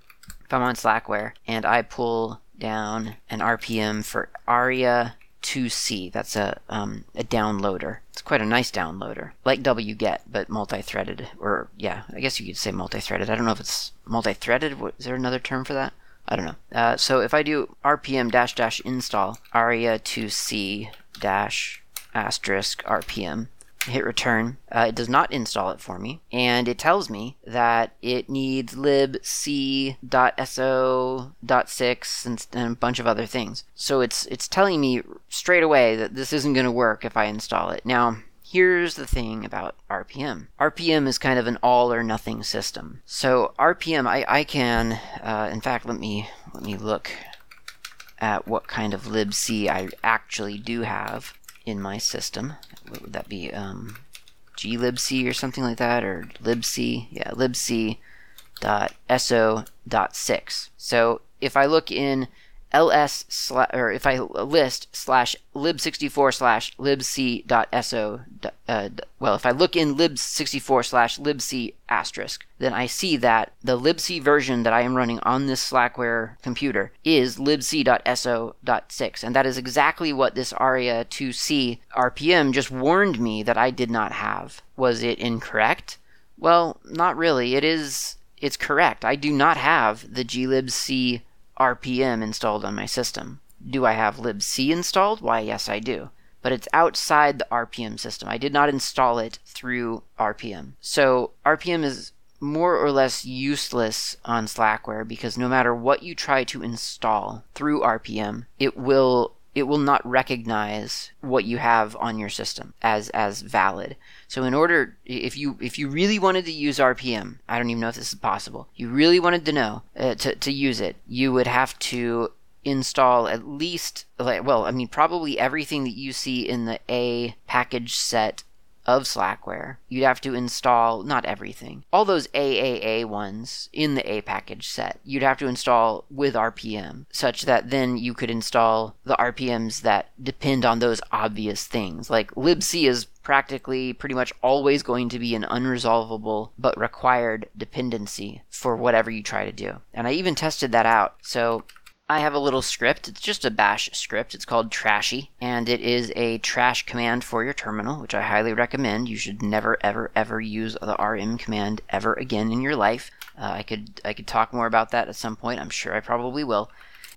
I'm on Slackware and I pull down an RPM for Aria 2C. That's a um, a downloader. It's quite a nice downloader, like wget, but multi-threaded. Or yeah, I guess you could say multi-threaded. I don't know if it's multi-threaded. Is there another term for that? I don't know. Uh, so if I do rpm dash dash install aria 2c dash asterisk rpm, hit return, uh, it does not install it for me, and it tells me that it needs libc.so.6 and, and a bunch of other things. So it's it's telling me straight away that this isn't going to work if I install it. Now, here's the thing about RPM. RPM is kind of an all or nothing system. So RPM, I, I can, uh, in fact, let me let me look at what kind of libc I actually do have in my system. What would that be? Um, glibc or something like that, or libc? Yeah, libc dot so dot six. So if I look in ls or if I list slash lib64 slash libc.so, uh, well, if I look in lib64 slash libc asterisk, then I see that the libc version that I am running on this Slackware computer is libc.so.6, and that is exactly what this ARIA 2C RPM just warned me that I did not have. Was it incorrect? Well, not really. It is. It's correct. I do not have the glibc RPM installed on my system. Do I have libc installed? Why, yes, I do. But it's outside the RPM system. I did not install it through RPM. So RPM is more or less useless on Slackware because no matter what you try to install through RPM, it will it will not recognize what you have on your system as as valid. So in order if you if you really wanted to use RPM, I don't even know if this is possible. You really wanted to know uh, to to use it, you would have to install at least well, I mean probably everything that you see in the A package set of Slackware, you'd have to install not everything. All those AAA ones in the A package set, you'd have to install with RPM, such that then you could install the RPMs that depend on those obvious things. Like libc is practically pretty much always going to be an unresolvable but required dependency for whatever you try to do. And I even tested that out. So I have a little script. It's just a bash script. It's called trashy, and it is a trash command for your terminal, which I highly recommend. You should never, ever, ever use the rm command ever again in your life. Uh, I could I could talk more about that at some point. I'm sure I probably will.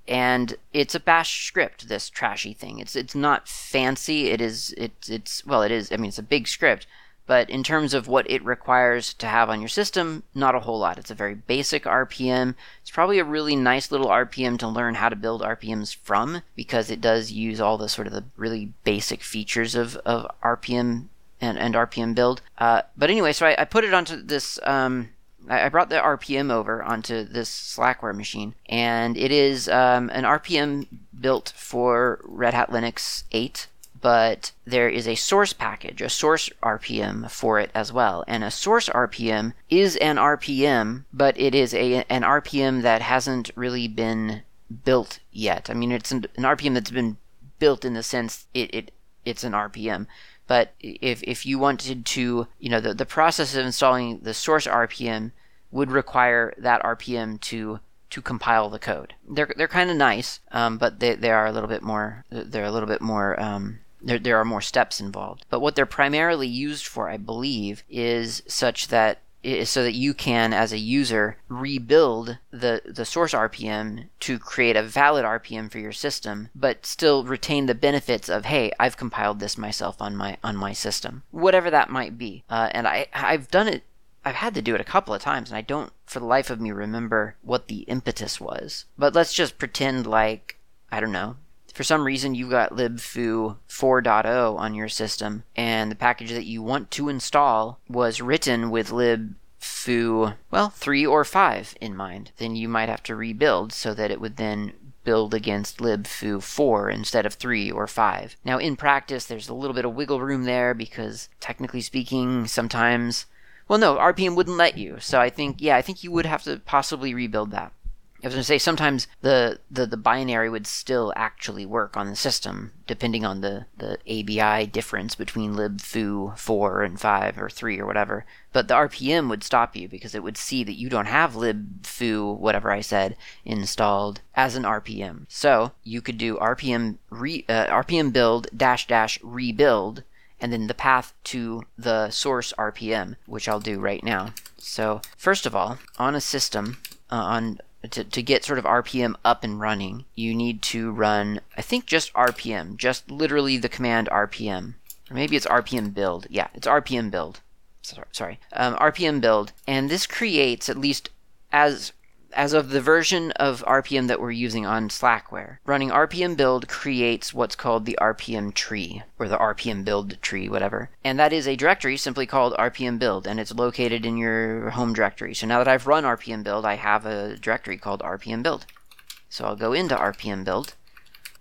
And it's a bash script. This trashy thing. It's it's not fancy. It is it's it's well it is. I mean it's a big script, but in terms of what it requires to have on your system, not a whole lot. It's a very basic RPM. It's probably a really nice little RPM to learn how to build RPMs from because it does use all the sort of the really basic features of, of RPM and, and RPM build. Uh, but anyway, so I, I, put it onto this. Um, I brought the RPM over onto this Slackware machine, and it is um, an RPM built for Red Hat Linux 8 but there is a source package, a source RPM for it as well. And a source RPM is an RPM, but it is a an RPM that hasn't really been built yet. I mean, it's an, an RPM that's been built in the sense it, it it's an RPM. But if if you wanted to, you know, the, the process of installing the source RPM would require that RPM to to compile the code. They're they're kind of nice, um, but they, they are a little bit more they're a little bit more um, there, there are more steps involved. But what they're primarily used for, I believe, is such that so that you can, as a user, rebuild the, the source RPM to create a valid RPM for your system, but still retain the benefits of, hey, I've compiled this myself on my on my system, whatever that might be. Uh, and I I've done it. I've had to do it a couple of times, and I don't, for the life of me, remember what the impetus was. But let's just pretend like I don't know for some reason you've got libfoo 4.0 on your system and the package that you want to install was written with libfoo well 3 or 5 in mind. Then you might have to rebuild so that it would then build against libfoo 4 instead of 3 or 5 now in practice there's a little bit of wiggle room there because technically speaking sometimes well no rpm wouldn't let you. So i think yeah i think you would have to possibly rebuild that I was going to say sometimes the, the, the binary would still actually work on the system, depending on the, the ABI difference between libfoo 4 and 5 or 3 or whatever. But the RPM would stop you because it would see that you don't have libfoo, whatever I said, installed as an RPM. So you could do RPM, re, uh, RPM build dash dash rebuild and then the path to the source RPM, which I'll do right now. So, first of all, on a system, uh, on to, to get sort of RPM up and running, you need to run, I think just RPM, just literally the command RPM. Or maybe it's RPM build. Yeah, it's RPM build. Sorry. Um, RPM build. And this creates, at least as as of the version of RPM that we're using on Slackware, running RPM build creates what's called the RPM tree, or the RPM build tree, whatever. And that is a directory simply called RPM build, and it's located in your home directory. So now that I've run RPM build, I have a directory called RPM build. So I'll go into RPM build,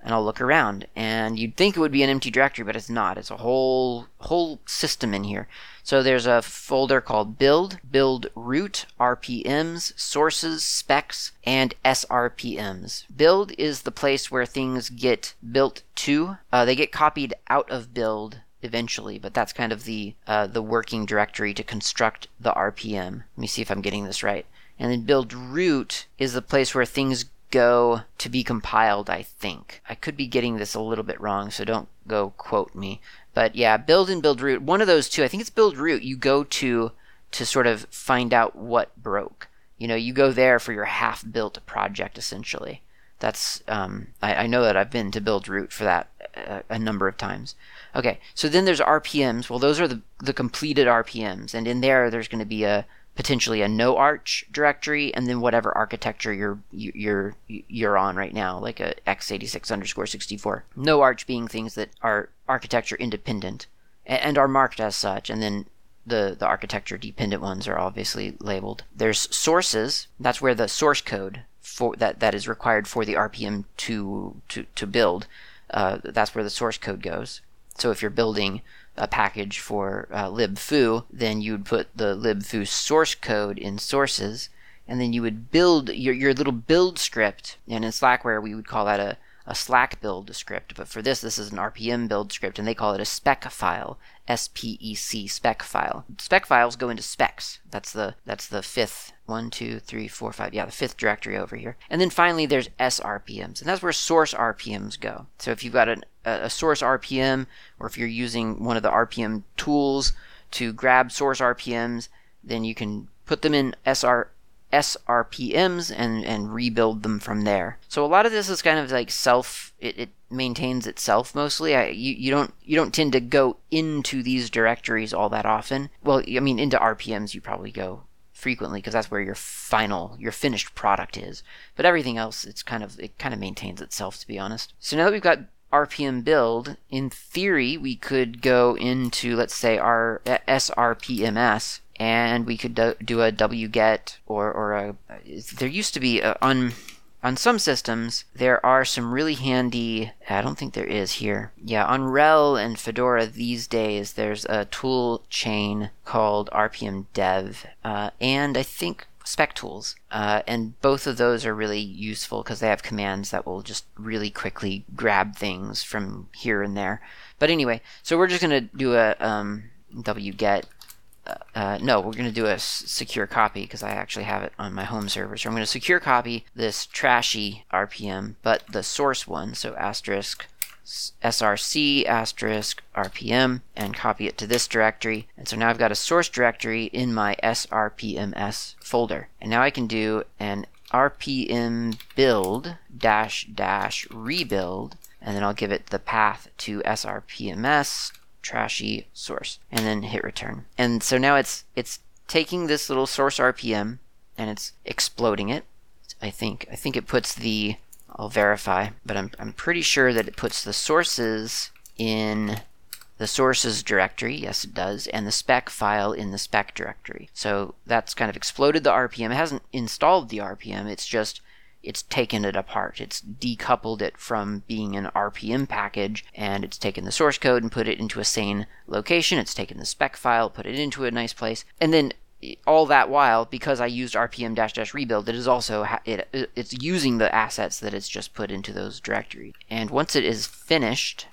and I'll look around. And you'd think it would be an empty directory, but it's not. It's a whole whole system in here. So there's a folder called build, build root, RPMs, sources, specs, and SRPMs. Build is the place where things get built to. Uh, they get copied out of build eventually, but that's kind of the uh, the working directory to construct the RPM. Let me see if I'm getting this right. And then build root is the place where things go to be compiled, I think. I could be getting this a little bit wrong, so don't go quote me. But yeah, build and build root, one of those two, I think it's build root, you go to to sort of find out what broke. You know, you go there for your half built project essentially. That's um, I, I, know that I've been to build root for that a, a, number of times. Okay, so then there's RPMs. Well, those are the the completed RPMs, and in there there's going to be a potentially a no arch directory, and then whatever architecture you're you're you're on right now, like a x86 underscore 64. No arch being things that are architecture independent and are marked as such, and then the, the architecture dependent ones are obviously labeled. There's sources, that's where the source code for that, that is required for the RPM to to, to build. Uh, that's where the source code goes. So if you're building a package for uh, libfoo, then you would put the libfoo source code in sources, and then you would build your, your little build script. And in Slackware, we would call that a, a Slack build script. But for this, this is an RPM build script, and they call it a spec file. S P E C spec file. Spec files go into specs. That's the that's the fifth one, two, three, four, five. Yeah, the fifth directory over here. And then finally, there's SRPMs, and that's where source RPMs go. So if you've got an a source RPM, or if you're using one of the RPM tools to grab source RPMs, then you can put them in SR, SRPMs and, and rebuild them from there. So a lot of this is kind of like self, it, it maintains itself mostly. I, you, you don't you don't tend to go into these directories all that often. Well, I mean into RPMs you probably go frequently because that's where your final your finished product is. But everything else it's kind of it kind of maintains itself to be honest. So now that we've got RPM build, in theory, we could go into, let's say, our uh, SRPMS, and we could do, do a wget or, or a. There used to be a, on on some systems there are some really handy. I don't think there is here. Yeah, on RHEL and Fedora these days, there's a tool chain called RPM Dev, uh, and I think spec tools. Uh, and both of those are really useful because they have commands that will just really quickly grab things from here and there. But anyway, so we're just going to do a um, wget. Uh, uh, no, we're going to do a s- secure copy because I actually have it on my home server. So I'm going to secure copy this trashy RPM, but the source one, so asterisk src asterisk rpm and copy it to this directory. And so now I've got a source directory in my srpms folder. And now I can do an rpm build dash dash rebuild and then I'll give it the path to srpms trashy source and then hit return. And so now it's it's taking this little source RPM and it's exploding it. I think I think it puts the I'll verify, but I'm, I'm pretty sure that it puts the sources in the sources directory, yes it does, and the spec file in the spec directory. So that's kind of exploded the RPM. It hasn't installed the RPM, it's just it's taken it apart. It's decoupled it from being an RPM package and it's taken the source code and put it into a sane location. It's taken the spec file, put it into a nice place, and then all that while, because I used rpm dash dash rebuild, it is also ha- it, it's using the assets that it's just put into those directories. And once it is finished,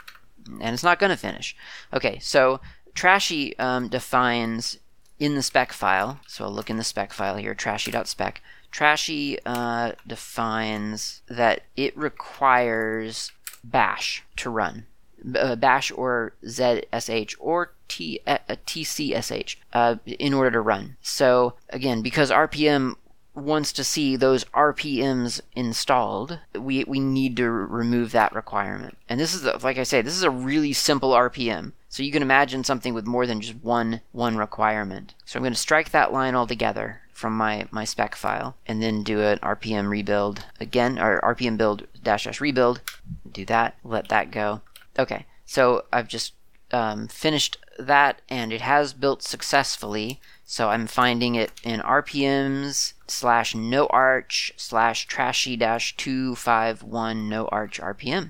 and it's not going to finish. Okay, so trashy um, defines in the spec file. So I'll look in the spec file here, trashy.spec. Trashy uh, defines that it requires bash to run uh, bash or zsh or T, uh, tcsh uh, in order to run. So again, because RPM wants to see those RPMs installed, we, we need to remove that requirement. And this is, like I say, this is a really simple RPM. So you can imagine something with more than just one one requirement. So I'm going to strike that line altogether from my, my spec file and then do an RPM rebuild again, or RPM build dash dash rebuild. Do that, let that go. Okay, so I've just um, finished that and it has built successfully. So I'm finding it in RPMs slash no arch slash trashy dash 251 no arch RPM.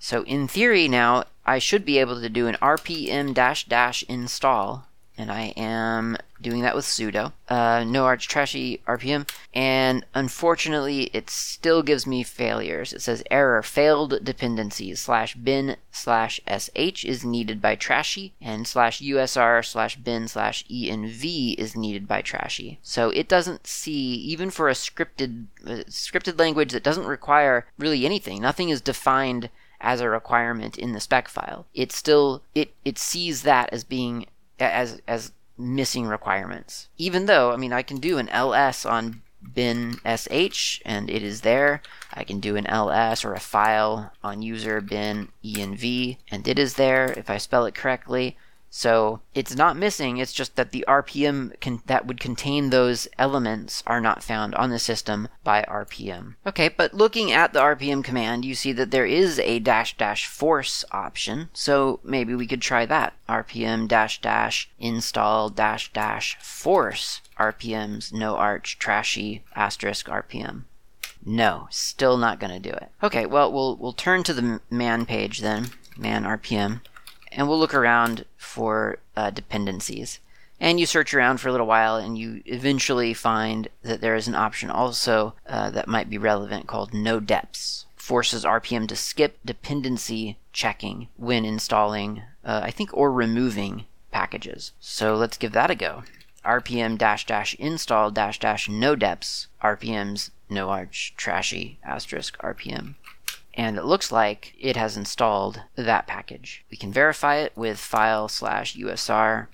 So in theory now, I should be able to do an rpm dash dash install and I am doing that with sudo, uh, no arch trashy RPM, and unfortunately it still gives me failures. It says error, failed dependencies, slash bin slash sh is needed by trashy, and slash usr slash bin slash env is needed by trashy. So it doesn't see, even for a scripted, uh, scripted language that doesn't require really anything, nothing is defined as a requirement in the spec file. It still, it, it sees that as being as as missing requirements. Even though, I mean, I can do an ls on bin sh and it is there. I can do an ls or a file on user bin env and it is there if I spell it correctly. So it's not missing, it's just that the RPM can, that would contain those elements are not found on the system by RPM. Okay, but looking at the RPM command, you see that there is a dash dash force option, so maybe we could try that. RPM dash dash install dash dash force RPMs no arch trashy asterisk RPM. No, still not going to do it. Okay, well we'll we'll turn to the man page then, man RPM and we'll look around for uh, dependencies. And you search around for a little while, and you eventually find that there is an option also uh, that might be relevant called no deps. Forces RPM to skip dependency checking when installing, uh, I think, or removing packages. So let's give that a go. RPM dash dash install dash dash no deps RPMs no arch trashy asterisk RPM and it looks like it has installed that package. We can verify it with file slash usr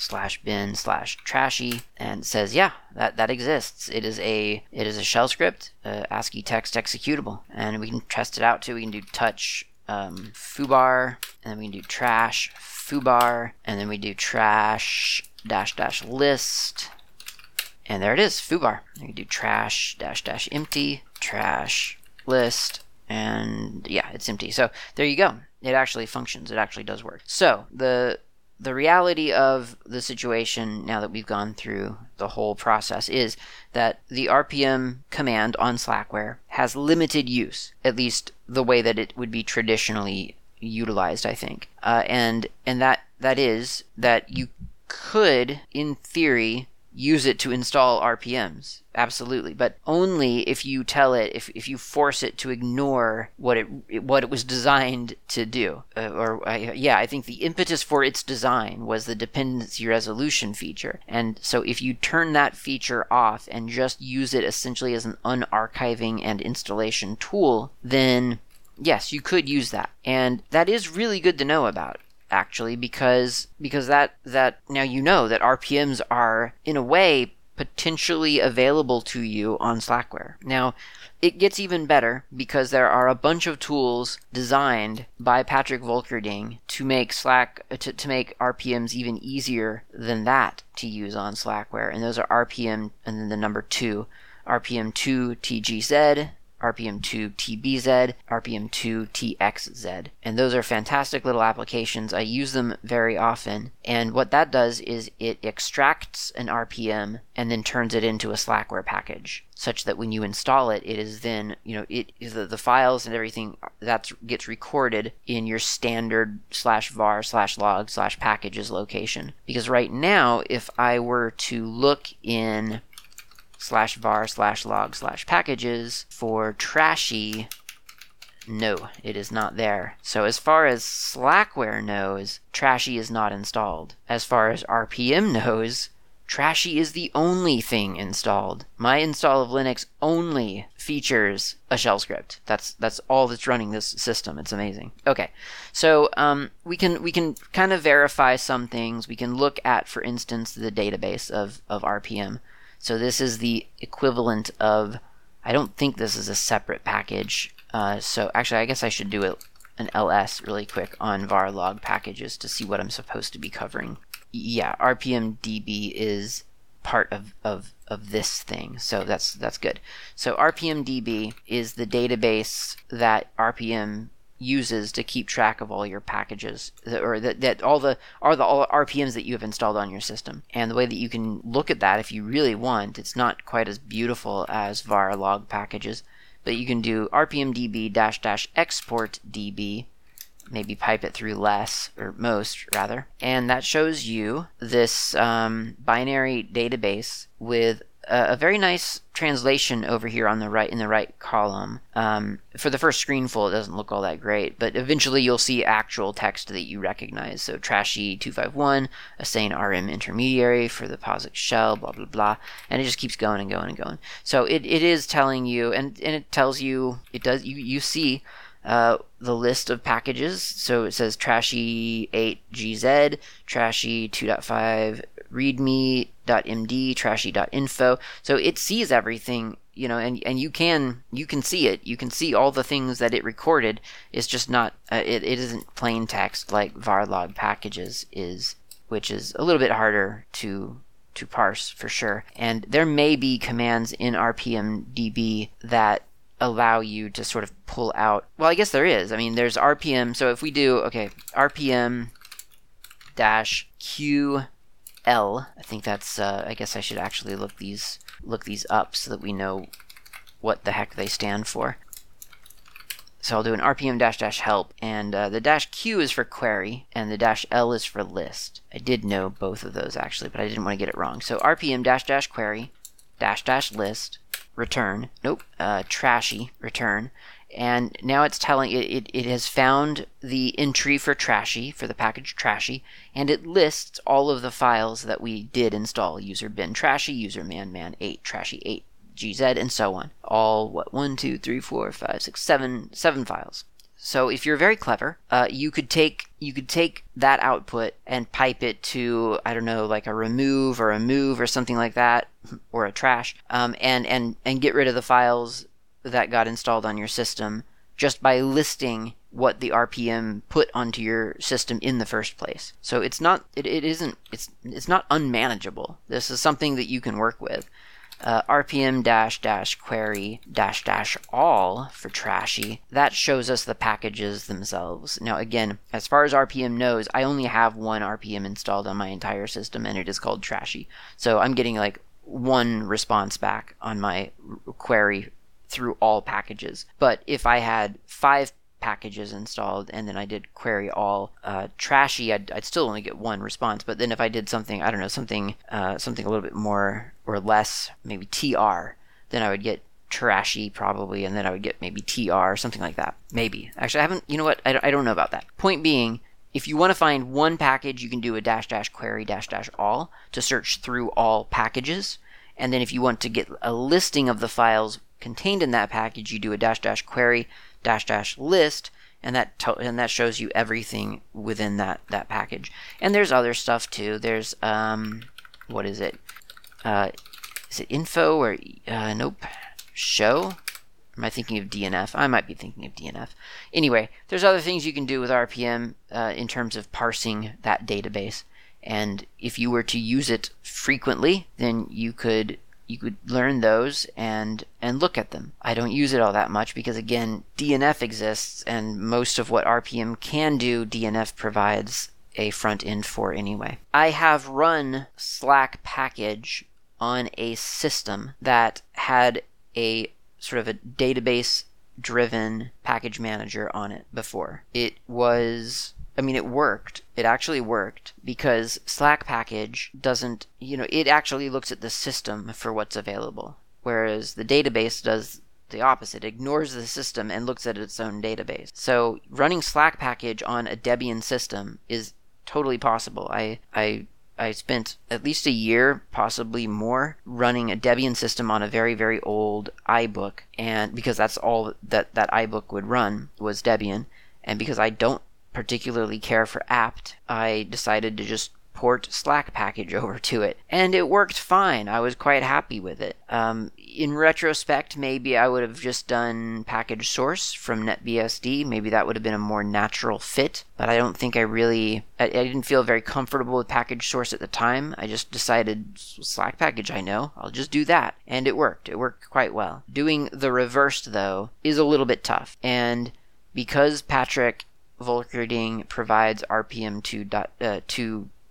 slash bin slash trashy and says yeah that that exists. It is a it is a shell script uh, ascii text executable and we can test it out too. We can do touch um, foobar and then we can do trash foobar and then we do trash dash dash list and there it is foobar. We can do trash dash dash empty trash list and yeah, it's empty. So there you go. It actually functions. It actually does work. So the the reality of the situation now that we've gone through the whole process is that the RPM command on Slackware has limited use, at least the way that it would be traditionally utilized, I think. Uh, and and that that is that you could, in theory, use it to install RPMs. Absolutely. But only if you tell it, if, if you force it to ignore what it, what it was designed to do. Uh, or, uh, yeah, I think the impetus for its design was the dependency resolution feature. And so if you turn that feature off and just use it essentially as an unarchiving and installation tool, then yes, you could use that. And that is really good to know about actually because because that that now you know that RPMs are in a way potentially available to you on Slackware. Now, it gets even better because there are a bunch of tools designed by Patrick Volkerding to make Slack to, to make RPMs even easier than that to use on Slackware. And those are RPM and then the number 2, RPM2 TGZ, RPM2 TBZ, RPM2 TXZ. And those are fantastic little applications. I use them very often. And what that does is it extracts an RPM and then turns it into a Slackware package such that when you install it, it is then, you know, it the, the files and everything that gets recorded in your standard slash var slash log slash packages location. Because right now, if I were to look in slash var slash log slash packages. For trashy, no, it is not there. So as far as Slackware knows, Trashy is not installed. As far as RPM knows, Trashy is the only thing installed. My install of Linux only features a shell script. That's that's all that's running this system. It's amazing. Okay, so um, we can we can kind of verify some things. We can look at, for instance, the database of of RPM. So this is the equivalent of, I don't think this is a separate package. Uh, so actually, I guess I should do it, an ls really quick on var log packages to see what I'm supposed to be covering. Yeah, RPMDB is part of, of, of this thing, so that's that's good. So RPMDB is the database that RPM uses to keep track of all your packages or that, that all the are the all RPMs that you have installed on your system. And the way that you can look at that if you really want, it's not quite as beautiful as var log packages, but you can do rpmdb dash dash export db maybe pipe it through less or most rather and that shows you this um, binary database with a, very nice translation over here on the right in the right column. Um, for the first screenful it doesn't look all that great but eventually you'll see actual text that you recognize. So trashy 251 a sane rm intermediary for the POSIX shell blah blah blah. And it just keeps going and going and going. So it, it is telling you and, and it tells you it does you, you see uh, the list of packages. So it says trashy 8gz, trashy 2.5 readme.md, trashy.info. So it sees everything, you know, and, and you can you can see it. You can see all the things that it recorded. It's just not uh, it, it isn't plain text like varlog packages is, which is a little bit harder to to parse for sure. And there may be commands in RPMDB that allow you to sort of pull out. Well, I guess there is. I mean, there's RPM. So if we do okay, RPM dash Q L. I think that's. Uh, I guess I should actually look these look these up so that we know what the heck they stand for. So I'll do an RPM dash dash help, and uh, the dash Q is for query, and the dash L is for list. I did know both of those actually, but I didn't want to get it wrong. So RPM dash dash query dash dash list return. Nope, uh, trashy return. And now it's telling it, it, it has found the entry for trashy, for the package trashy, and it lists all of the files that we did install user bin trashy, user man man 8, trashy 8, gz, and so on. All, what, one, two, three, four, five, six, seven, seven files. So if you're very clever, uh, you could take you could take that output and pipe it to I don't know like a remove or a move or something like that or a trash, um, and and and get rid of the files that got installed on your system just by listing what the RPM put onto your system in the first place. So it's not it, it isn't it's it's not unmanageable. This is something that you can work with uh, rpm dash dash query dash dash all for trashy. That shows us the packages themselves. Now again as far as rpm knows i only have one rpm installed on my entire system and it is called trashy. So i'm getting like one response back on my query through all packages. But if i had five packages installed and then I did query all uh, trashy, I'd, I'd, still only get one response. But then if I did something, I don't know, something uh, something a little bit more or less, maybe TR, then I would get trashy probably, and then I would get maybe TR, something like that. Maybe. Actually, I haven't, you know what? I I don't know about that. Point being, if you want to find one package, you can do a dash dash query dash dash all to search through all packages. And then if you want to get a listing of the files contained in that package, you do a dash dash query dash dash list and that to- and that shows you everything within that that package. And there's other stuff too. There's um what is it? Uh, is it info or uh, nope show? Am I thinking of DNF? I might be thinking of DNF. Anyway, there's other things you can do with RPM uh, in terms of parsing that database. And if you were to use it frequently, then you could you could learn those and and look at them. I don't use it all that much because again, DNF exists and most of what RPM can do, DNF provides a front end for anyway. I have run Slack package on a system that had a sort of a database driven package manager on it before. It was I mean, it worked. It actually worked because Slack package doesn't, you know, it actually looks at the system for what's available, whereas the database does the opposite, It ignores the system and looks at its own database. So running Slack package on a Debian system is totally possible. I I I spent at least a year, possibly more, running a Debian system on a very, very old iBook, and because that's all that that iBook would run was Debian, and because I don't particularly care for apt, I decided to just port Slack package over to it. And it worked fine. I was quite happy with it. Um, in retrospect, maybe I would have just done package source from NetBSD. Maybe that would have been a more natural fit. But I don't think I really, I, I didn't feel very comfortable with package source at the time. I just decided Slack package I know, I'll just do that. And it worked. It worked quite well. Doing the reversed, though, is a little bit tough. And because Patrick Volkerding provides RPM to, uh,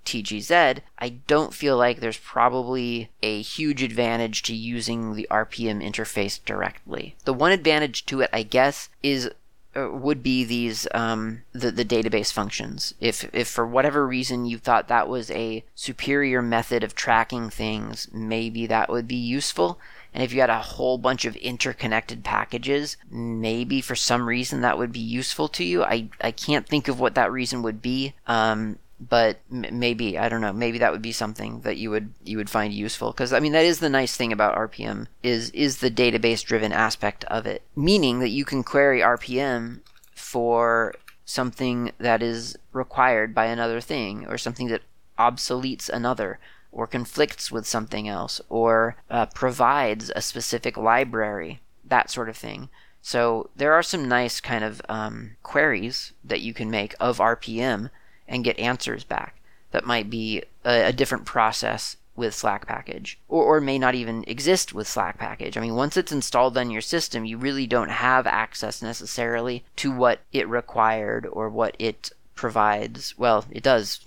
TGZ, I don't feel like there's probably a huge advantage to using the RPM interface directly. The one advantage to it, I guess, is uh, would be these um, the the database functions. If if for whatever reason you thought that was a superior method of tracking things, maybe that would be useful. And if you had a whole bunch of interconnected packages, maybe for some reason that would be useful to you. I, I can't think of what that reason would be. Um, but maybe I don't know. Maybe that would be something that you would you would find useful because I mean that is the nice thing about RPM is is the database driven aspect of it, meaning that you can query RPM for something that is required by another thing or something that obsoletes another or conflicts with something else or uh, provides a specific library, that sort of thing. So there are some nice kind of um, queries that you can make of RPM and get answers back. That might be a, a different process with Slack package, or, or may not even exist with Slack package. I mean, once it's installed on your system, you really don't have access necessarily to what it required or what it provides. Well, it does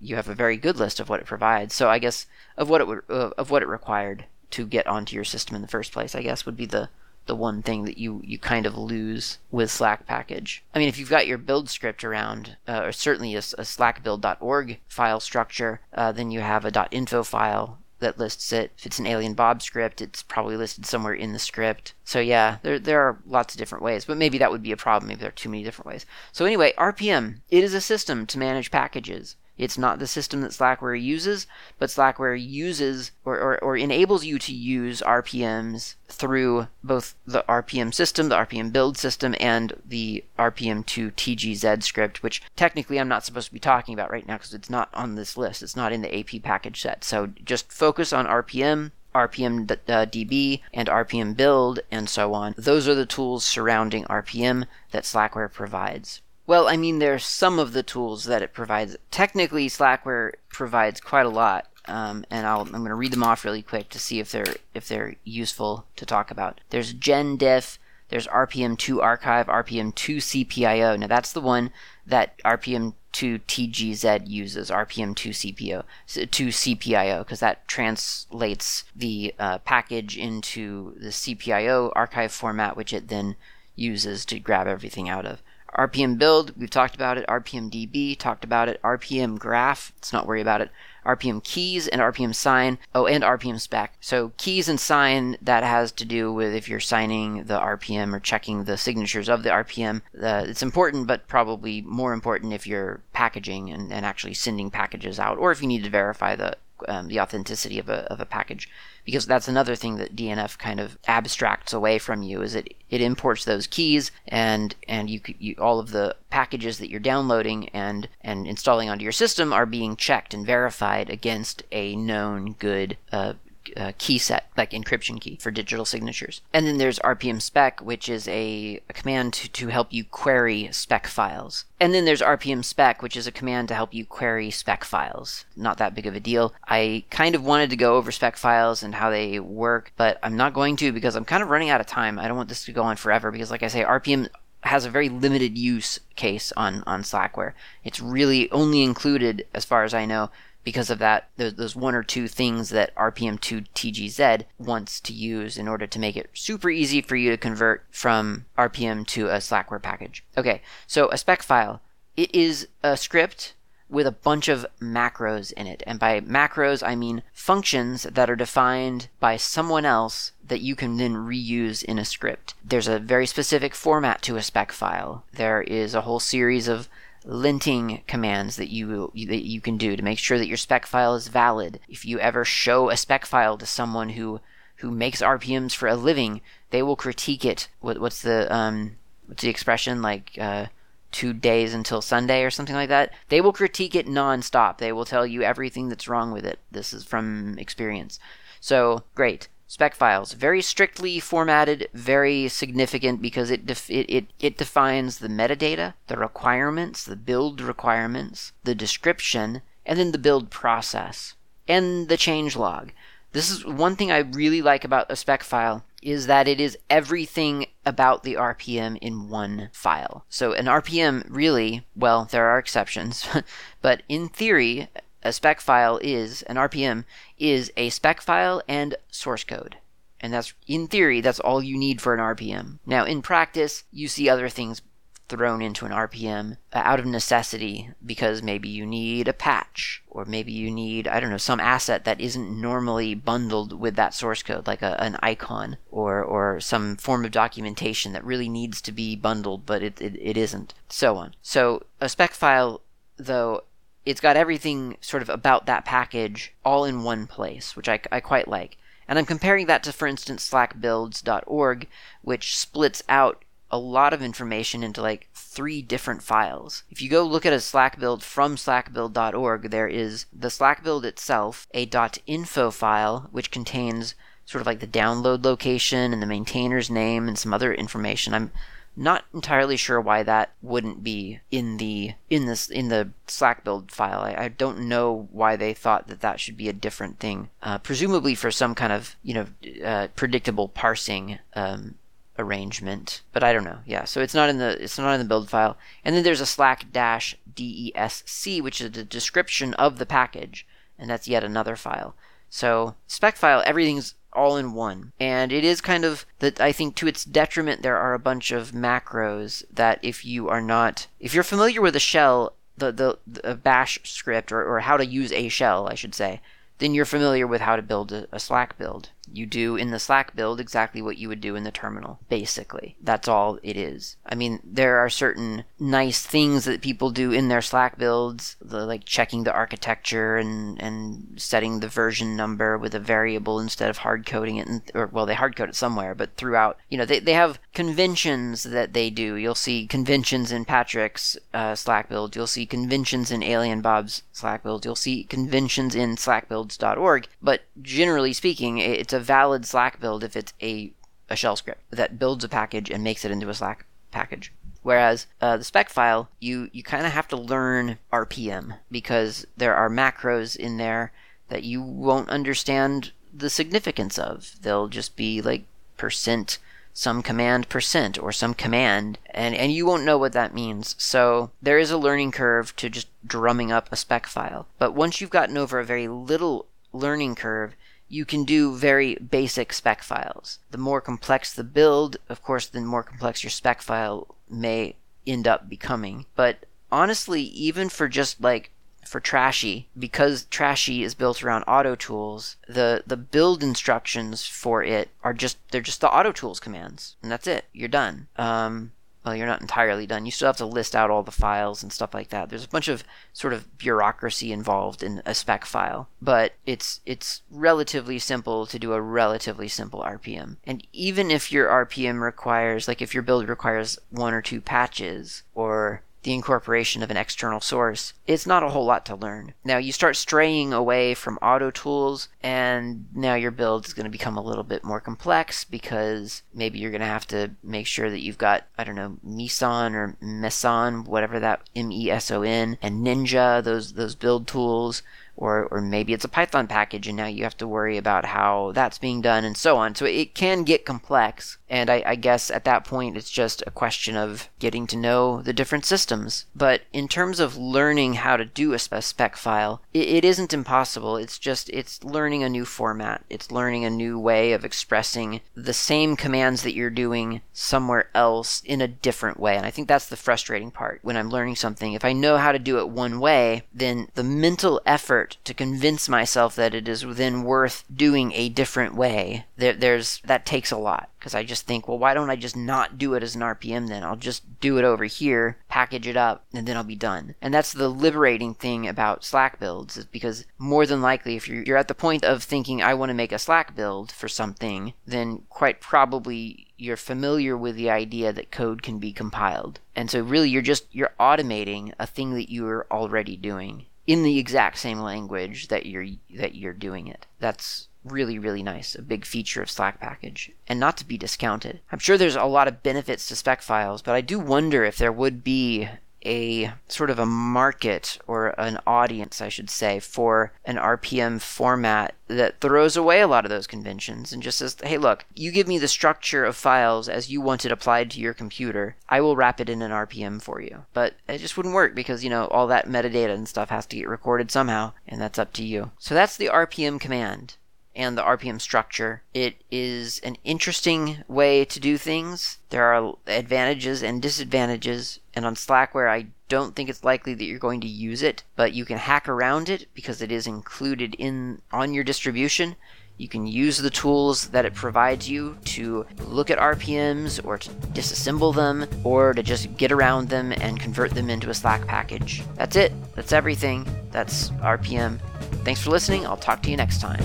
you have a very good list of what it provides. So I guess of what it would uh, of what it required to get onto your system in the first place, I guess would be the the one thing that you you kind of lose with Slack package. I mean, if you've got your build script around, uh, or certainly a, a slackbuild.org file structure, uh, then you have a .info file that lists it. If it's an Alien Bob script, it's probably listed somewhere in the script. So yeah, there there are lots of different ways, but maybe that would be a problem. Maybe there are too many different ways. So anyway, RPM it is a system to manage packages. It's not the system that Slackware uses, but Slackware uses or, or, or, enables you to use RPMs through both the RPM system, the RPM build system, and the RPM2 TGZ script, which technically I'm not supposed to be talking about right now because it's not on this list. It's not in the AP package set. So just focus on RPM, RPM uh, DB and RPM build and so on. Those are the tools surrounding RPM that Slackware provides. Well, I mean, there's some of the tools that it provides. Technically, Slackware provides quite a lot, um, and i am going to read them off really quick to see if they're if they're useful to talk about. There's GenDiff, there's RPM2 Archive, RPM2 CPIO. Now that's the one that RPM2 TGZ uses, RPM2 CPO to CPIO, because that translates the uh, package into the CPIO archive format, which it then uses to grab everything out of. RPM build, we've talked about it. RPM DB, talked about it. RPM graph, let's not worry about it. RPM keys and RPM sign. Oh, and RPM spec. So keys and sign that has to do with if you're signing the RPM or checking the signatures of the RPM. It's important, but probably more important if you're packaging and, and actually sending packages out, or if you need to verify the um, the authenticity of a, of a package because that's another thing that DNF kind of abstracts away from you is it it imports those keys and and you, you all of the packages that you're downloading and and installing onto your system are being checked and verified against a known good uh, uh, key set, like encryption key for digital signatures. And then there's RPM spec, which is a, a command to, to help you query spec files. And then there's RPM spec, which is a command to help you query spec files. Not that big of a deal. I kind of wanted to go over spec files and how they work, but I'm not going to because I'm kind of running out of time. I don't want this to go on forever because, like I say, RPM has a very limited use case on, on Slackware. It's really only included, as far as I know, because of that, those one or two things that RPM2 TGZ wants to use in order to make it super easy for you to convert from RPM to a Slackware package. Okay, so a spec file. It is a script with a bunch of macros in it. And by macros, I mean functions that are defined by someone else that you can then reuse in a script. There's a very specific format to a spec file. There is a whole series of linting commands that you that you can do to make sure that your spec file is valid. If you ever show a spec file to someone who who makes RPMs for a living, they will critique it. What, what's the um, what's the expression like? Uh, two days until Sunday or something like that. They will critique it nonstop. They will tell you everything that's wrong with it. This is from experience. So great spec files very strictly formatted very significant because it, def- it, it, it defines the metadata the requirements the build requirements the description and then the build process and the change log this is one thing i really like about a spec file is that it is everything about the RPM in one file. So an RPM really, well, there are exceptions, but in theory, a spec file is an RPM is a spec file and source code. And that's in theory that's all you need for an RPM. Now in practice, you see other things thrown into an RPM uh, out of necessity because maybe you need a patch or maybe you need, I don't know, some asset that isn't normally bundled with that source code, like a, an icon or, or some form of documentation that really needs to be bundled, but it, it, it isn't, so on. So a spec file, though, it's got everything sort of about that package all in one place, which I, I quite like. And I'm comparing that to, for instance, slackbuilds.org, which splits out a lot of information into like three different files. If you go look at a Slack build from slackbuild.org, there is the Slack build itself, a .info file which contains sort of like the download location and the maintainer's name and some other information. I'm not entirely sure why that wouldn't be in the in this in the Slack build file. I, I don't know why they thought that that should be a different thing. Uh, presumably for some kind of you know uh, predictable parsing um, arrangement, but I don't know. Yeah, so it's not in the it's not in the build file. And then there's a slack dash desc, which is the description of the package, and that's yet another file. So spec file, everything's all in one. And it is kind of that I think to its detriment there are a bunch of macros that if you are not if you're familiar with a shell, the the, the bash script or, or how to use a shell, I should say, then you're familiar with how to build a, a, Slack build. You do in the Slack build exactly what you would do in the terminal, basically. That's all it is. I mean, there are certain nice things that people do in their Slack builds, the, like checking the architecture and, and setting the version number with a variable instead of hard coding it, or well, they hard code it somewhere, but throughout, you know, they, they have conventions that they do. You'll see conventions in Patrick's uh, Slack build. You'll see conventions in Alien Bob's Slack build. You'll see conventions in Slack build builds.org, but generally speaking, it's a valid Slack build if it's a, a shell script that builds a package and makes it into a Slack package. Whereas uh, the spec file, you, you kind of have to learn RPM because there are macros in there that you won't understand the significance of. They'll just be like percent some command percent or some command and, and you won't know what that means. So there is a learning curve to just drumming up a spec file. But once you've gotten over a very little learning curve, you can do very basic spec files. The more complex the build, of course, the more complex your spec file may end up becoming. But honestly, even for just like for Trashy, because Trashy is built around auto tools, the the build instructions for it are just they're just the auto tools commands, and that's it. You're done. Um, well, you're not entirely done. You still have to list out all the files and stuff like that. There's a bunch of sort of bureaucracy involved in a spec file, but it's it's relatively simple to do a relatively simple RPM. And even if your RPM requires, like if your build requires one or two patches or the incorporation of an external source, it's not a whole lot to learn. Now you start straying away from auto tools, and now your build is going to become a little bit more complex because maybe you're going to have to make sure that you've got, I don't know, Meson or Meson, whatever that M E S O N, and Ninja, those those build tools or, or maybe it's a Python package and now you have to worry about how that's being done and so on. So it can get complex. And I, I, guess at that point it's just a question of getting to know the different systems. But in terms of learning how to do a spec file, it, it isn't impossible. It's just it's learning a new format. It's learning a new way of expressing the same commands that you're doing somewhere else in a different way. And I think that's the frustrating part when I'm learning something. If I know how to do it one way, then the mental effort effort to convince myself that it is then worth doing a different way, there, there's that takes a lot because I just think, well, why don't I just not do it as an RPM then? I'll just do it over here, package it up, and then I'll be done. And that's the liberating thing about Slack builds is because more than likely, if you're, you're at the point of thinking, I want to make a Slack build for something, then quite probably you're familiar with the idea that code can be compiled. And so really you're just you're automating a thing that you are already doing in the exact same language that you're that you're doing it. That's really really nice, a big feature of Slack package, and not to be discounted. I'm sure there's a lot of benefits to spec files, but I do wonder if there would be a sort of a market or an audience, I should say, for an RPM format that throws away a lot of those conventions and just says, hey, look, you give me the structure of files as you want it applied to your computer. I will wrap it in an RPM for you. But it just wouldn't work because, you know, all that metadata and stuff has to get recorded somehow, and that's up to you. So that's the RPM command and the RPM structure. It is an interesting way to do things. There are advantages and disadvantages, and on Slackware, I don't think it's likely that you're going to use it, but you can hack around it because it is included in on your distribution. You can use the tools that it provides you to look at RPMs or to disassemble them or to just get around them and convert them into a Slack package. That's it. That's everything. That's RPM. Thanks for listening. I'll talk to you next time.